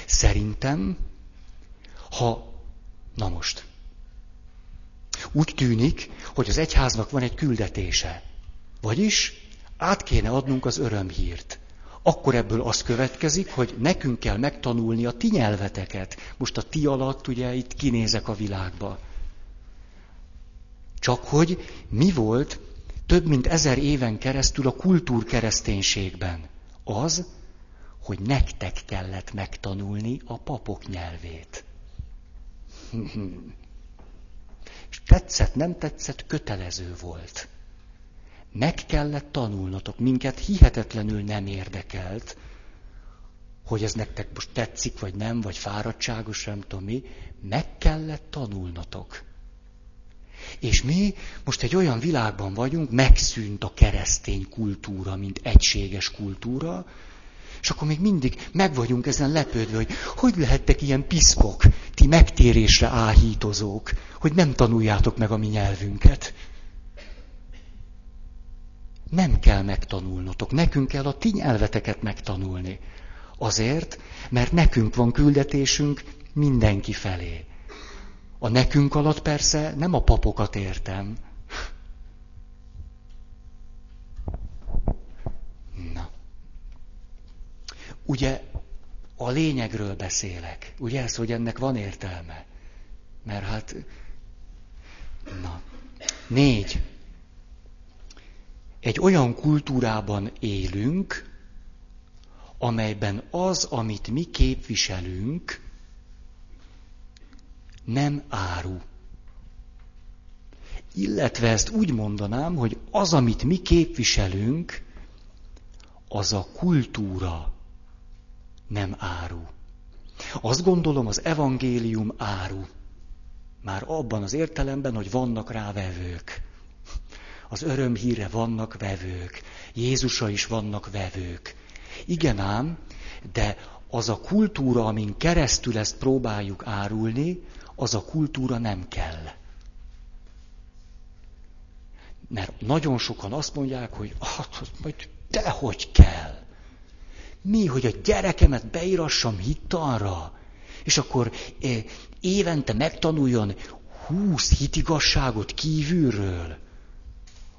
Szerintem, ha, na most, úgy tűnik, hogy az egyháznak van egy küldetése. Vagyis át kéne adnunk az örömhírt akkor ebből az következik, hogy nekünk kell megtanulni a ti nyelveteket. Most a ti alatt ugye itt kinézek a világba. Csak hogy mi volt több mint ezer éven keresztül a kultúrkereszténységben? Az, hogy nektek kellett megtanulni a papok nyelvét. És tetszett, nem tetszett, kötelező volt. Meg kellett tanulnotok, minket hihetetlenül nem érdekelt, hogy ez nektek most tetszik, vagy nem, vagy fáradtságos, nem tudom mi, meg kellett tanulnotok. És mi most egy olyan világban vagyunk, megszűnt a keresztény kultúra, mint egységes kultúra, és akkor még mindig meg vagyunk ezen lepődve, hogy hogy lehettek ilyen piszkok, ti megtérésre áhítozók, hogy nem tanuljátok meg a mi nyelvünket. Nem kell megtanulnotok, nekünk kell a ti nyelveteket megtanulni. Azért, mert nekünk van küldetésünk mindenki felé. A nekünk alatt persze nem a papokat értem. Na. Ugye a lényegről beszélek. Ugye ez, hogy ennek van értelme? Mert hát... Na. Négy. Egy olyan kultúrában élünk, amelyben az, amit mi képviselünk, nem áru. Illetve ezt úgy mondanám, hogy az, amit mi képviselünk, az a kultúra nem áru. Azt gondolom, az evangélium áru. Már abban az értelemben, hogy vannak rá vevők. Az örömhíre vannak vevők. Jézusra is vannak vevők. Igen ám, de az a kultúra, amin keresztül ezt próbáljuk árulni, az a kultúra nem kell. Mert nagyon sokan azt mondják, hogy hát, majd dehogy kell. Mi, hogy a gyerekemet beírassam hittanra, és akkor évente megtanuljon húsz hitigasságot kívülről,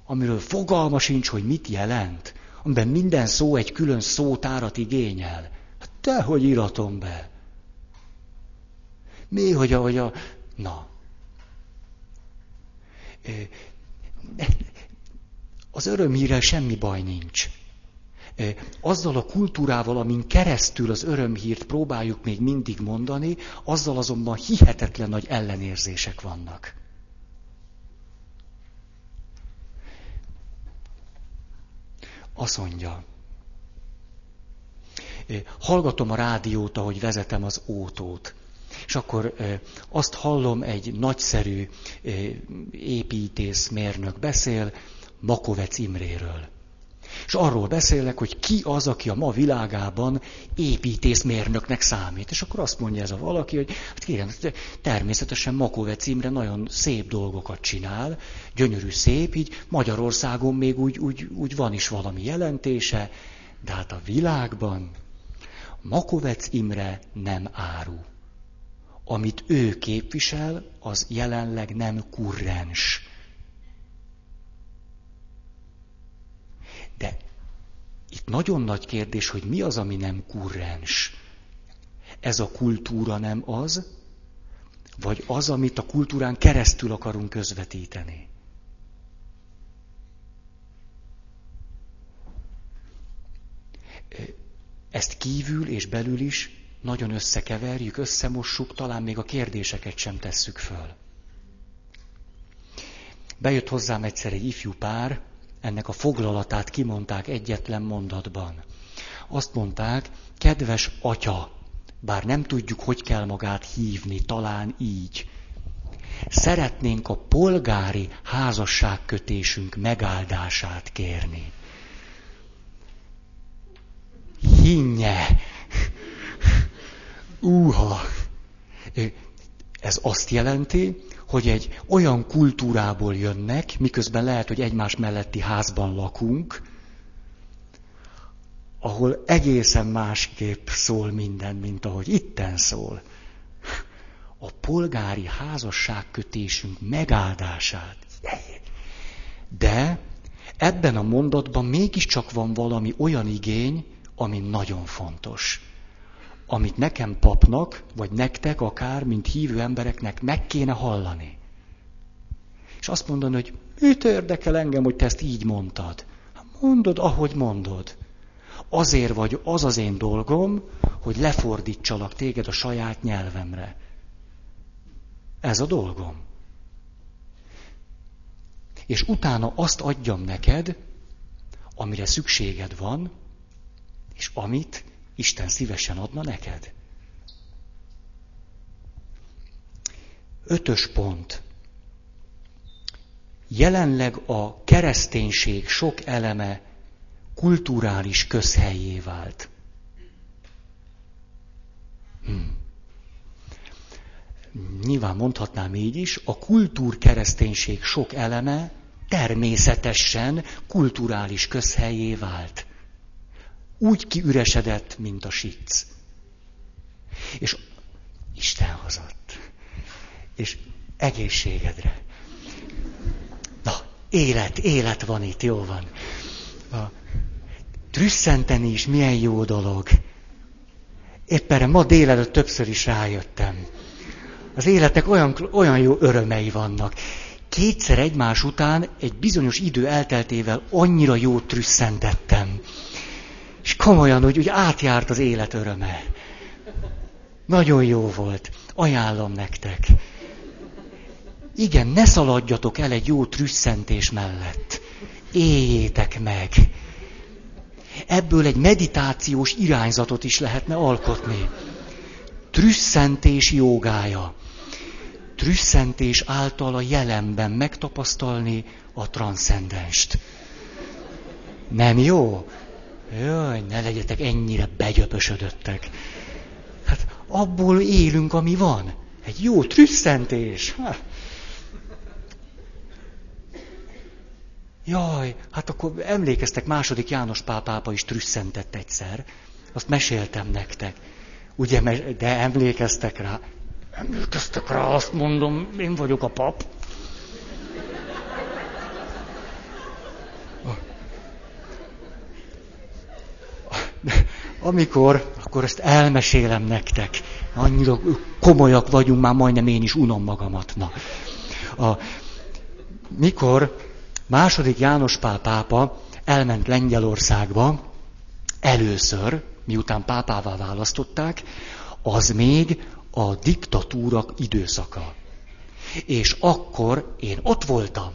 amiről fogalma sincs, hogy mit jelent, amiben minden szó egy külön szótárat igényel. Hát dehogy iratom be. Mi, hogy a, hogy a... Na. Az örömhírrel semmi baj nincs. Azzal a kultúrával, amin keresztül az örömhírt próbáljuk még mindig mondani, azzal azonban hihetetlen nagy ellenérzések vannak. Azt mondja, hallgatom a rádiót, ahogy vezetem az ótót. És akkor azt hallom, egy nagyszerű építészmérnök beszél Makovec Imréről. És arról beszélek, hogy ki az, aki a ma világában építészmérnöknek számít. És akkor azt mondja ez a valaki, hogy hát kérem, természetesen Makovec Imre nagyon szép dolgokat csinál, gyönyörű szép, így Magyarországon még úgy, úgy, úgy van is valami jelentése, de hát a világban Makovec Imre nem áru amit ő képvisel, az jelenleg nem kurrens. De itt nagyon nagy kérdés, hogy mi az, ami nem kurrens. Ez a kultúra nem az, vagy az, amit a kultúrán keresztül akarunk közvetíteni. Ezt kívül és belül is nagyon összekeverjük, összemossuk, talán még a kérdéseket sem tesszük föl. Bejött hozzám egyszer egy ifjú pár, ennek a foglalatát kimondták egyetlen mondatban. Azt mondták, kedves atya, bár nem tudjuk, hogy kell magát hívni, talán így. Szeretnénk a polgári házasságkötésünk megáldását kérni. Hinnye, Úha! Ez azt jelenti, hogy egy olyan kultúrából jönnek, miközben lehet, hogy egymás melletti házban lakunk, ahol egészen másképp szól minden, mint ahogy itten szól. A polgári házasságkötésünk megáldását. De ebben a mondatban mégiscsak van valami olyan igény, ami nagyon fontos amit nekem papnak, vagy nektek akár, mint hívő embereknek meg kéne hallani. És azt mondani, hogy mit érdekel engem, hogy te ezt így mondtad? Hát mondod, ahogy mondod. Azért vagy az az én dolgom, hogy lefordítsalak téged a saját nyelvemre. Ez a dolgom. és utána azt adjam neked, amire szükséged van, és amit Isten szívesen adna neked. Ötös pont. Jelenleg a kereszténység sok eleme kulturális közhelyé vált. Hmm. Nyilván mondhatnám így is, a kultúrkereszténység sok eleme természetesen kulturális közhelyé vált. Úgy kiüresedett, mint a sic. És Isten hozott. És egészségedre. Na, élet, élet van itt, jó van. A trüsszenteni is milyen jó dolog. Éppen ma délelőtt többször is rájöttem. Az életek olyan, olyan jó örömei vannak. Kétszer egymás után egy bizonyos idő elteltével annyira jó trüsszentettem. És komolyan, hogy úgy átjárt az élet öröme. Nagyon jó volt. Ajánlom nektek. Igen, ne szaladjatok el egy jó trüsszentés mellett. Éljétek meg. Ebből egy meditációs irányzatot is lehetne alkotni. Trüsszentés jogája. Trüsszentés által a jelenben megtapasztalni a transzcendenst. Nem jó? Jaj, ne legyetek ennyire begyöpösödöttek. Hát abból élünk, ami van. Egy jó trüsszentés. Jaj, hát akkor emlékeztek, második János pápápa is trüsszentett egyszer. Azt meséltem nektek. Ugye, de emlékeztek rá. Emlékeztek rá, azt mondom, én vagyok a pap. Amikor, akkor ezt elmesélem nektek. Annyira komolyak vagyunk, már majdnem én is unom magamat. Na. A, mikor második János Pál pápa elment Lengyelországba, először, miután pápává választották, az még a diktatúra időszaka. És akkor én ott voltam.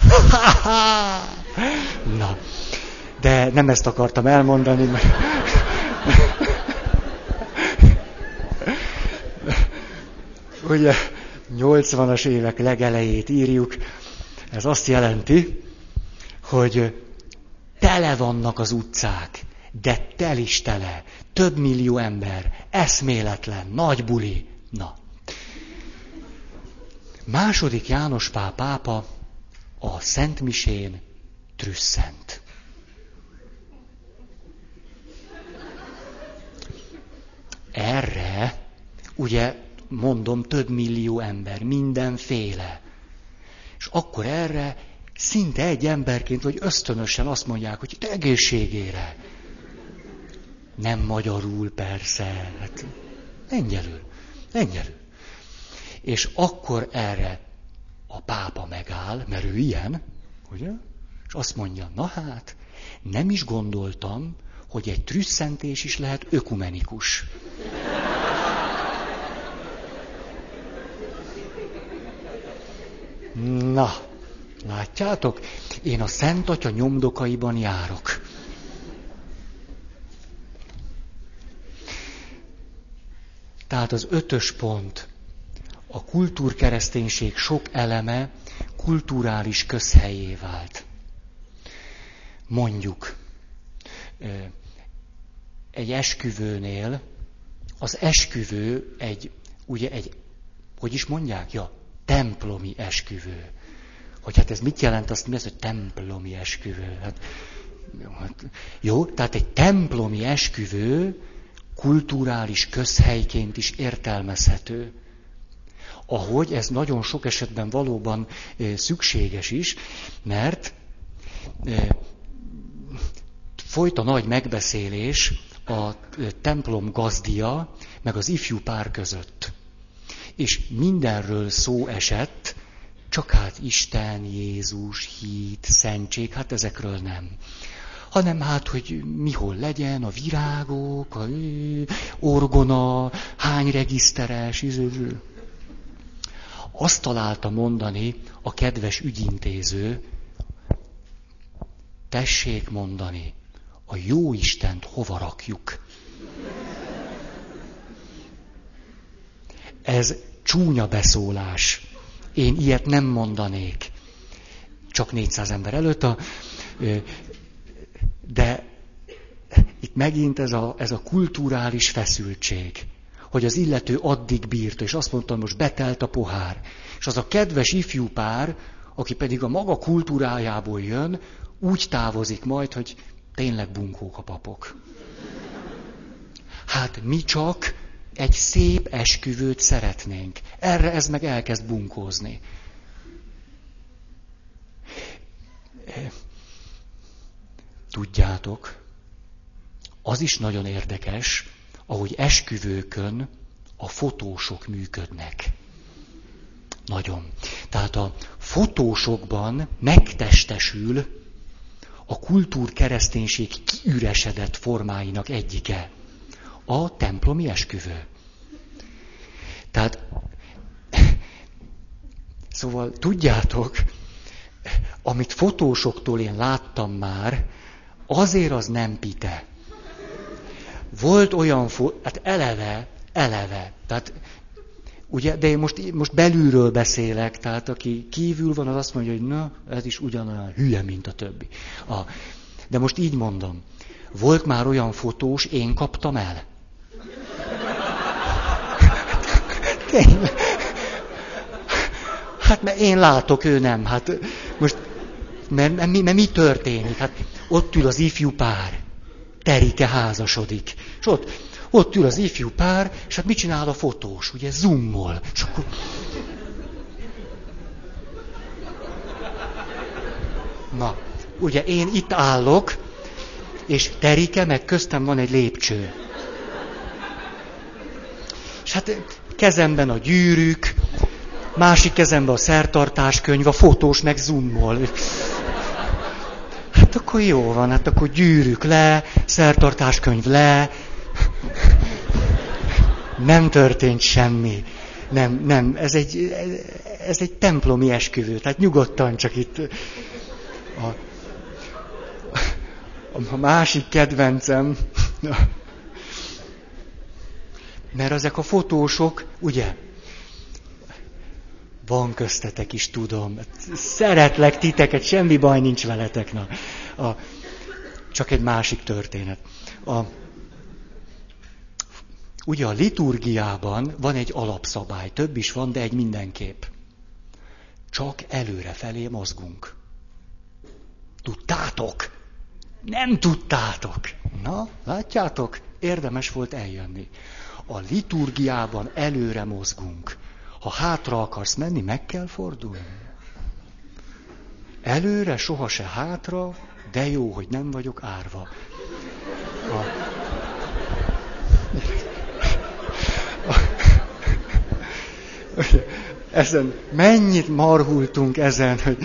Na, de nem ezt akartam elmondani, mert... Ugye 80-as évek legelejét írjuk, ez azt jelenti, hogy tele vannak az utcák, de tel is tele, több millió ember, eszméletlen, nagy buli. Na. Második János Pál pápa a Szent Misén trüsszent. Erre, ugye mondom, több millió ember, mindenféle. És akkor erre szinte egy emberként, vagy ösztönösen azt mondják, hogy te egészségére. Nem magyarul persze, hát lengyelül, lengyelül. És akkor erre a pápa megáll, mert ő ilyen, ugye? És azt mondja, na hát, nem is gondoltam, hogy egy trüsszentés is lehet ökumenikus. Na, látjátok? Én a Szent Atya nyomdokaiban járok. Tehát az ötös pont. A kultúrkereszténység sok eleme kulturális közhelyé vált. Mondjuk, egy esküvőnél az esküvő egy, ugye egy, hogy is mondják? Ja, templomi esküvő. Hogy hát ez mit jelent, azt mi az, hogy templomi esküvő? Hát, jó, hát, jó, tehát egy templomi esküvő kulturális közhelyként is értelmezhető. Ahogy ez nagyon sok esetben valóban szükséges is, mert folyt a nagy megbeszélés a templom gazdia meg az ifjú pár között. És mindenről szó esett, csak hát Isten, Jézus, hit, szentség, hát ezekről nem hanem hát, hogy mihol legyen, a virágok, a orgona, hány regiszteres, izé, azt találta mondani a kedves ügyintéző, tessék mondani, a jó Istent hova rakjuk. Ez csúnya beszólás. Én ilyet nem mondanék. Csak 400 ember előtt, a, de itt megint ez a, ez a kulturális feszültség, hogy az illető addig bírta, és azt mondta, most betelt a pohár. És az a kedves ifjú pár, aki pedig a maga kultúrájából jön, úgy távozik majd, hogy tényleg bunkók a papok. Hát mi csak egy szép esküvőt szeretnénk. Erre ez meg elkezd bunkózni. Tudjátok, az is nagyon érdekes, ahogy esküvőkön a fotósok működnek. Nagyon. Tehát a fotósokban megtestesül a kultúrkereszténység kiüresedett formáinak egyike. A templomi esküvő. Tehát, szóval tudjátok, amit fotósoktól én láttam már, azért az nem pite. Volt olyan, fo- hát eleve, eleve, tehát Ugye, de én most, most belülről beszélek, tehát aki kívül van, az azt mondja, hogy na, ez is ugyanolyan hülye, mint a többi. A, de most így mondom. Volt már olyan fotós, én kaptam el. Tényleg. Hát mert én látok, ő nem. Hát most, mert, mert, mert, mert mi történik? Hát ott ül az ifjú pár. Terike házasodik. És ott ott ül az ifjú pár, és hát mit csinál a fotós? Ugye zoomol. És akkor... Na, ugye én itt állok, és Terike, meg köztem van egy lépcső. És hát kezemben a gyűrűk, másik kezemben a szertartáskönyv, a fotós meg zoomol. Hát akkor jó van, hát akkor gyűrűk le, szertartáskönyv le, nem történt semmi. Nem, nem, ez egy, ez egy templomi esküvő, tehát nyugodtan csak itt a, a másik kedvencem, mert ezek a fotósok, ugye, van köztetek is, tudom. Szeretlek titeket, semmi baj nincs veletek. Na. A, csak egy másik történet. A, Ugye a liturgiában van egy alapszabály, több is van, de egy mindenképp. Csak előre felé mozgunk. Tudtátok? Nem tudtátok. Na, látjátok? Érdemes volt eljönni. A liturgiában előre mozgunk. Ha hátra akarsz menni, meg kell fordulni. Előre, soha se hátra, de jó, hogy nem vagyok árva. A... Ezen mennyit marhultunk ezen, hogy...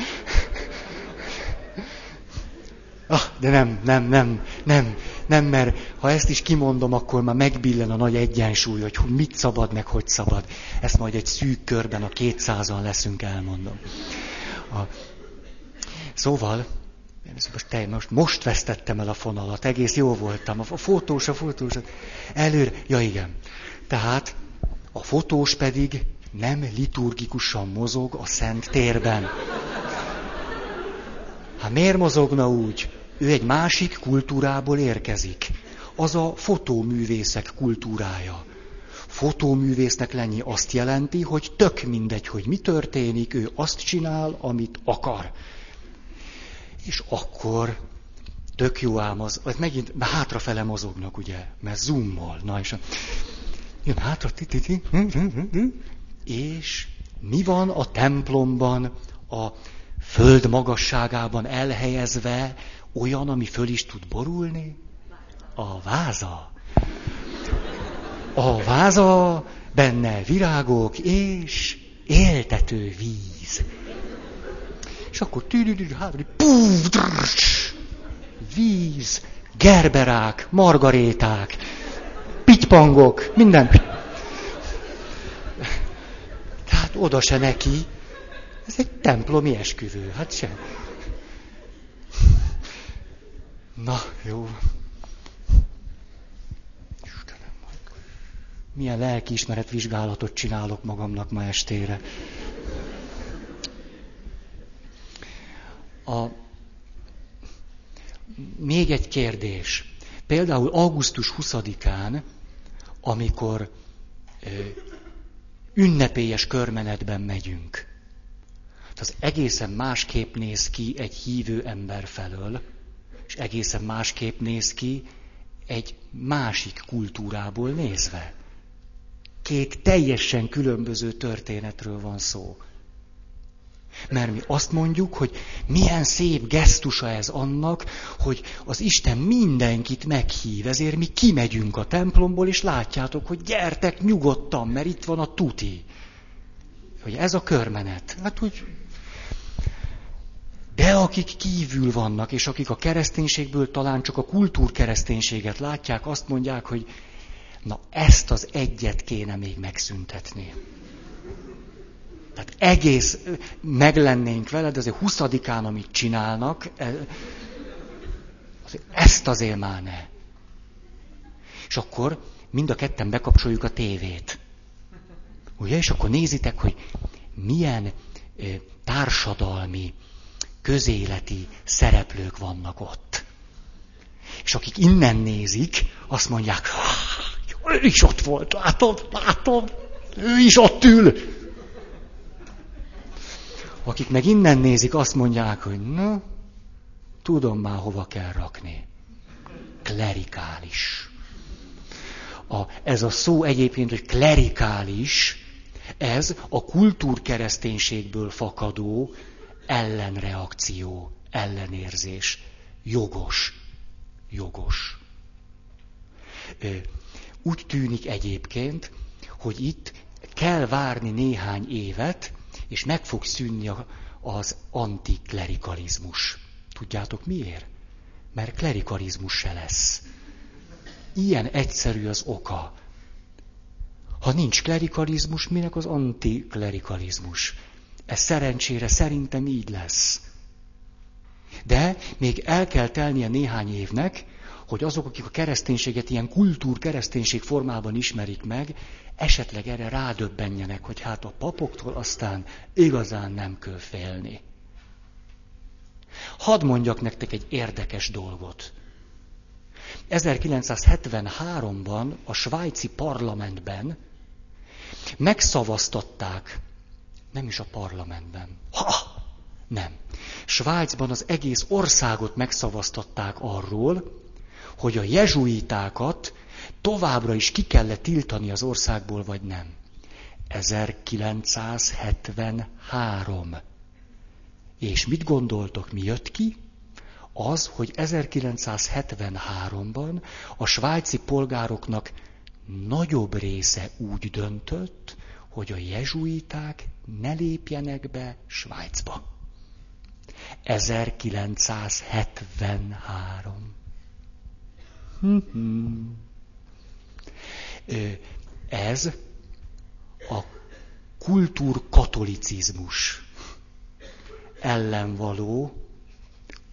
Ah, de nem, nem, nem, nem, nem, mert ha ezt is kimondom, akkor már megbillen a nagy egyensúly, hogy mit szabad, meg hogy szabad. Ezt majd egy szűk körben a kétszázan leszünk, elmondom. A... Szóval, most, te, most, most vesztettem el a fonalat, egész jó voltam. A fotós, a fotós, előre, ja igen. Tehát a fotós pedig nem liturgikusan mozog a szent térben. Hát miért mozogna úgy? Ő egy másik kultúrából érkezik. Az a fotóművészek kultúrája. Fotóművésznek lenni azt jelenti, hogy tök mindegy, hogy mi történik, ő azt csinál, amit akar. És akkor tök jó ám az, az megint hátrafele mozognak, ugye, mert zoomol. Na és jön hátra, ti, ti, ti, és mi van a templomban, a föld magasságában elhelyezve olyan, ami föl is tud borulni? A váza. A váza, benne virágok és éltető víz. És akkor víz, gerberák, margaréták, pitypangok, minden oda se neki. Ez egy templomi esküvő, hát se. Na, jó. Istenem, milyen lelkiismeret vizsgálatot csinálok magamnak ma estére. A... Még egy kérdés. Például augusztus 20-án, amikor ünnepélyes körmenetben megyünk. Az egészen másképp néz ki egy hívő ember felől, és egészen másképp néz ki egy másik kultúrából nézve. Két teljesen különböző történetről van szó. Mert mi azt mondjuk, hogy milyen szép gesztusa ez annak, hogy az Isten mindenkit meghív, ezért mi kimegyünk a templomból, és látjátok, hogy gyertek nyugodtan, mert itt van a tuti. Hogy ez a körmenet. Hát úgy... De akik kívül vannak, és akik a kereszténységből talán csak a kultúrkereszténységet látják, azt mondják, hogy na ezt az egyet kéne még megszüntetni. Tehát egész meglennénk vele, de azért huszadikán, amit csinálnak, e, ezt azért már ne. És akkor mind a ketten bekapcsoljuk a tévét. Ugye? És akkor nézitek, hogy milyen társadalmi, közéleti szereplők vannak ott. És akik innen nézik, azt mondják, ő is ott volt, látod, látod, ő is ott ül akik meg innen nézik, azt mondják, hogy na, tudom már hova kell rakni. Klerikális. A, ez a szó egyébként, hogy klerikális, ez a kultúrkereszténységből fakadó ellenreakció, ellenérzés. Jogos. Jogos. Úgy tűnik egyébként, hogy itt kell várni néhány évet, és meg fog szűnni az antiklerikalizmus. Tudjátok miért? Mert klerikalizmus se lesz. Ilyen egyszerű az oka. Ha nincs klerikalizmus, minek az antiklerikalizmus? Ez szerencsére szerintem így lesz. De még el kell telnie néhány évnek, hogy azok, akik a kereszténységet ilyen kultúr kereszténység formában ismerik meg, esetleg erre rádöbbenjenek, hogy hát a papoktól aztán igazán nem kell félni. Hadd mondjak nektek egy érdekes dolgot. 1973-ban a svájci parlamentben megszavaztatták, nem is a parlamentben, ha, nem. Svájcban az egész országot megszavaztatták arról, hogy a jezsuitákat továbbra is ki kellett tiltani az országból, vagy nem. 1973. És mit gondoltok, mi jött ki? Az, hogy 1973-ban a svájci polgároknak nagyobb része úgy döntött, hogy a jezsuiták ne lépjenek be Svájcba. 1973. Ez a kultúrkatolicizmus ellen való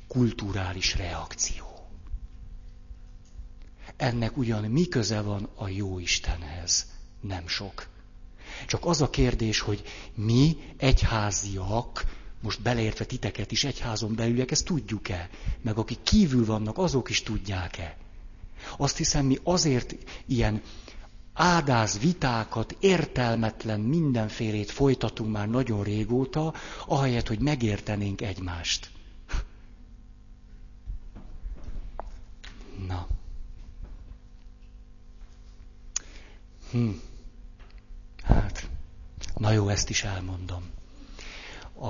kulturális reakció. Ennek ugyan mi köze van a jó Istenhez? Nem sok. Csak az a kérdés, hogy mi egyháziak, most beleértve titeket is egyházon belüliek, ezt tudjuk-e? Meg akik kívül vannak, azok is tudják-e? Azt hiszem, mi azért ilyen ádáz vitákat, értelmetlen mindenfélét folytatunk már nagyon régóta, ahelyett, hogy megértenénk egymást. Na. Hm. Hát, na jó, ezt is elmondom. A,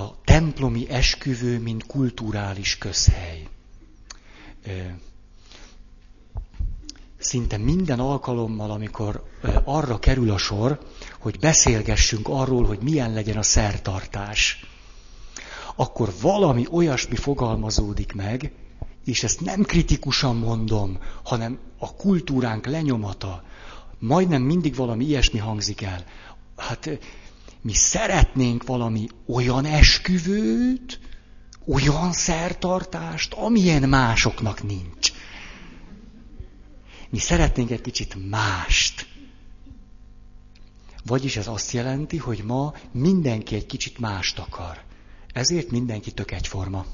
a templomi esküvő, mint kulturális közhely szinte minden alkalommal, amikor arra kerül a sor, hogy beszélgessünk arról, hogy milyen legyen a szertartás, akkor valami olyasmi fogalmazódik meg, és ezt nem kritikusan mondom, hanem a kultúránk lenyomata. Majdnem mindig valami ilyesmi hangzik el. hát mi szeretnénk valami olyan esküvőt, olyan szertartást, amilyen másoknak nincs. Mi szeretnénk egy kicsit mást. Vagyis ez azt jelenti, hogy ma mindenki egy kicsit mást akar. Ezért mindenki tök egyforma.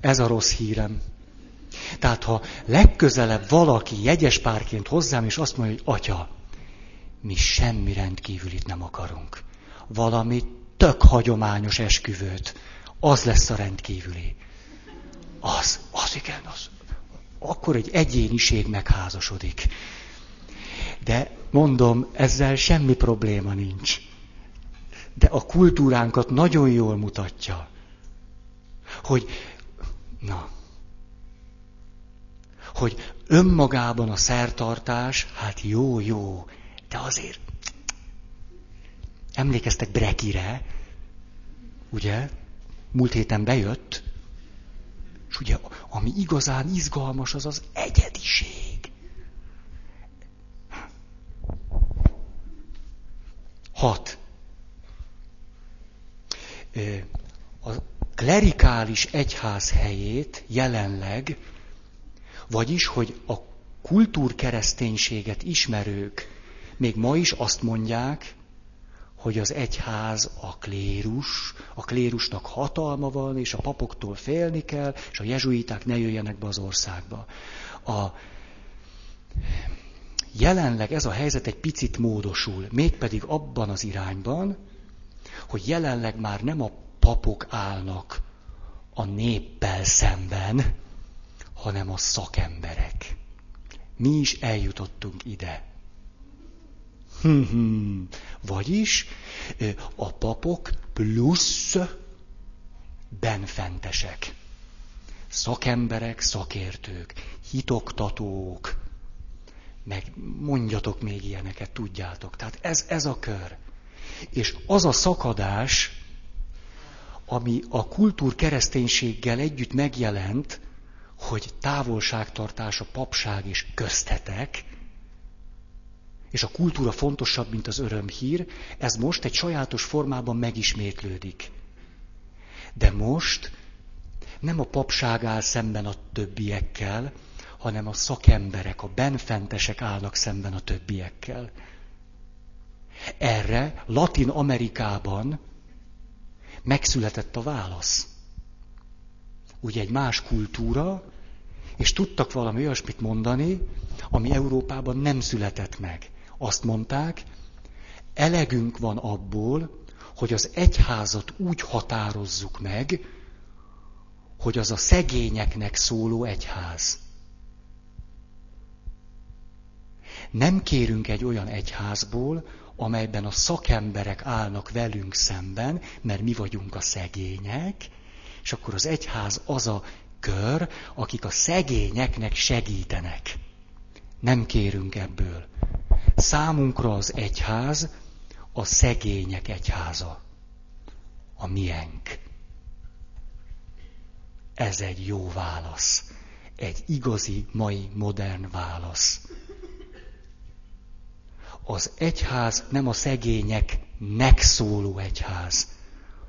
Ez a rossz hírem. Tehát ha legközelebb valaki jegyes párként hozzám, és azt mondja, hogy atya, mi semmi rendkívülit nem akarunk. Valami tök hagyományos esküvőt. Az lesz a rendkívüli. Az, az igen, az. Akkor egy egyéniség megházasodik. De mondom, ezzel semmi probléma nincs. De a kultúránkat nagyon jól mutatja, hogy, na, hogy önmagában a szertartás, hát jó, jó, de azért emlékeztek Brekire, ugye? Múlt héten bejött, és ugye, ami igazán izgalmas, az az egyediség. Hat. A klerikális egyház helyét jelenleg, vagyis, hogy a kultúrkereszténységet ismerők még ma is azt mondják, hogy az egyház a klérus, a klérusnak hatalma van, és a papoktól félni kell, és a jezsuiták ne jöjjenek be az országba. A, jelenleg ez a helyzet egy picit módosul, mégpedig abban az irányban, hogy jelenleg már nem a papok állnak a néppel szemben, hanem a szakemberek. Mi is eljutottunk ide. Vagyis a papok plusz benfentesek. Szakemberek, szakértők, hitoktatók, meg mondjatok még ilyeneket, tudjátok. Tehát ez, ez a kör. És az a szakadás, ami a kultúr kereszténységgel együtt megjelent, hogy távolságtartás a papság és köztetek, és a kultúra fontosabb, mint az örömhír, ez most egy sajátos formában megismétlődik. De most nem a papság áll szemben a többiekkel, hanem a szakemberek, a benfentesek állnak szemben a többiekkel. Erre Latin Amerikában megszületett a válasz. Ugye egy más kultúra, és tudtak valami olyasmit mondani, ami Európában nem született meg. Azt mondták, elegünk van abból, hogy az egyházat úgy határozzuk meg, hogy az a szegényeknek szóló egyház. Nem kérünk egy olyan egyházból, amelyben a szakemberek állnak velünk szemben, mert mi vagyunk a szegények, és akkor az egyház az a kör, akik a szegényeknek segítenek. Nem kérünk ebből. Számunkra az egyház a szegények egyháza. A miénk. Ez egy jó válasz. Egy igazi, mai, modern válasz. Az egyház nem a szegényeknek szóló egyház,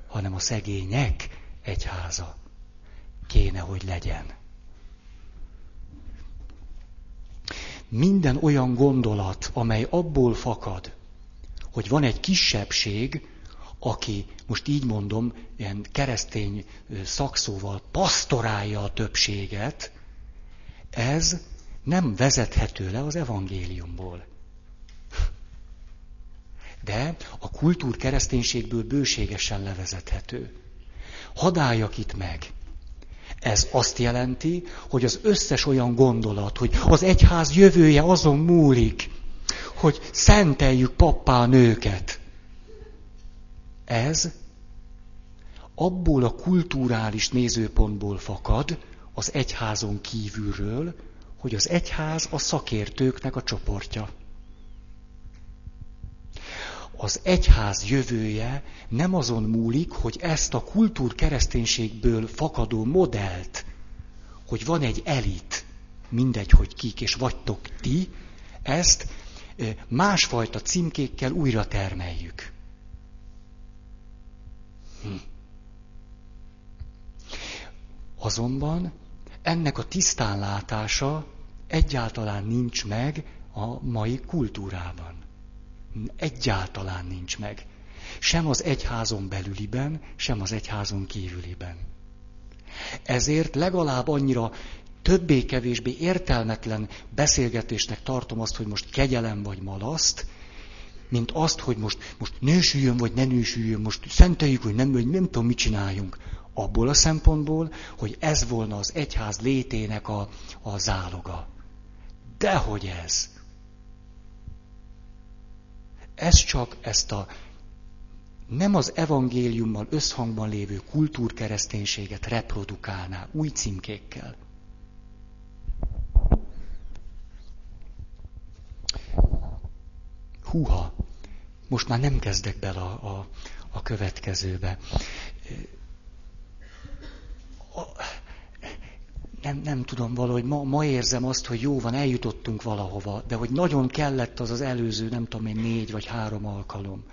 hanem a szegények egyháza. Kéne, hogy legyen. Minden olyan gondolat, amely abból fakad, hogy van egy kisebbség, aki, most így mondom, ilyen keresztény szakszóval pasztorálja a többséget, ez nem vezethető le az evangéliumból. De a kultúr kereszténységből bőségesen levezethető. Hadáljak itt meg. Ez azt jelenti, hogy az összes olyan gondolat, hogy az egyház jövője azon múlik, hogy szenteljük pappá nőket. Ez abból a kulturális nézőpontból fakad, az egyházon kívülről, hogy az egyház a szakértőknek a csoportja az egyház jövője nem azon múlik, hogy ezt a kultúr kereszténységből fakadó modellt, hogy van egy elit, mindegy, hogy kik és vagytok ti, ezt másfajta címkékkel újra termeljük. Hm. Azonban ennek a tisztánlátása egyáltalán nincs meg a mai kultúrában. Egyáltalán nincs meg. Sem az egyházon belüliben, sem az egyházon kívüliben. Ezért legalább annyira többé-kevésbé értelmetlen beszélgetésnek tartom azt, hogy most kegyelem vagy malaszt, mint azt, hogy most, most nősüljön vagy ne nősüljön, most szenteljük, vagy nem, vagy nem tudom, mit csináljunk. Abból a szempontból, hogy ez volna az egyház létének a, a záloga. Dehogy ez. Ez csak ezt a nem az evangéliummal összhangban lévő kultúrkereszténységet reprodukálná új címkékkel. Húha, most már nem kezdek bele a, a, a következőbe. A, nem, nem tudom, valahogy ma, ma érzem azt, hogy jó van, eljutottunk valahova, de hogy nagyon kellett az az előző, nem tudom én, négy vagy három alkalom.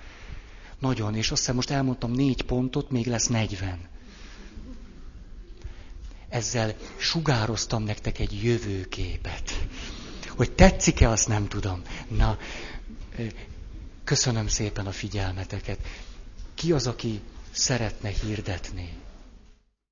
Nagyon, és azt hiszem most elmondtam négy pontot, még lesz negyven. Ezzel sugároztam nektek egy jövőképet. Hogy tetszik-e, azt nem tudom. Na, köszönöm szépen a figyelmeteket. Ki az, aki szeretne hirdetni?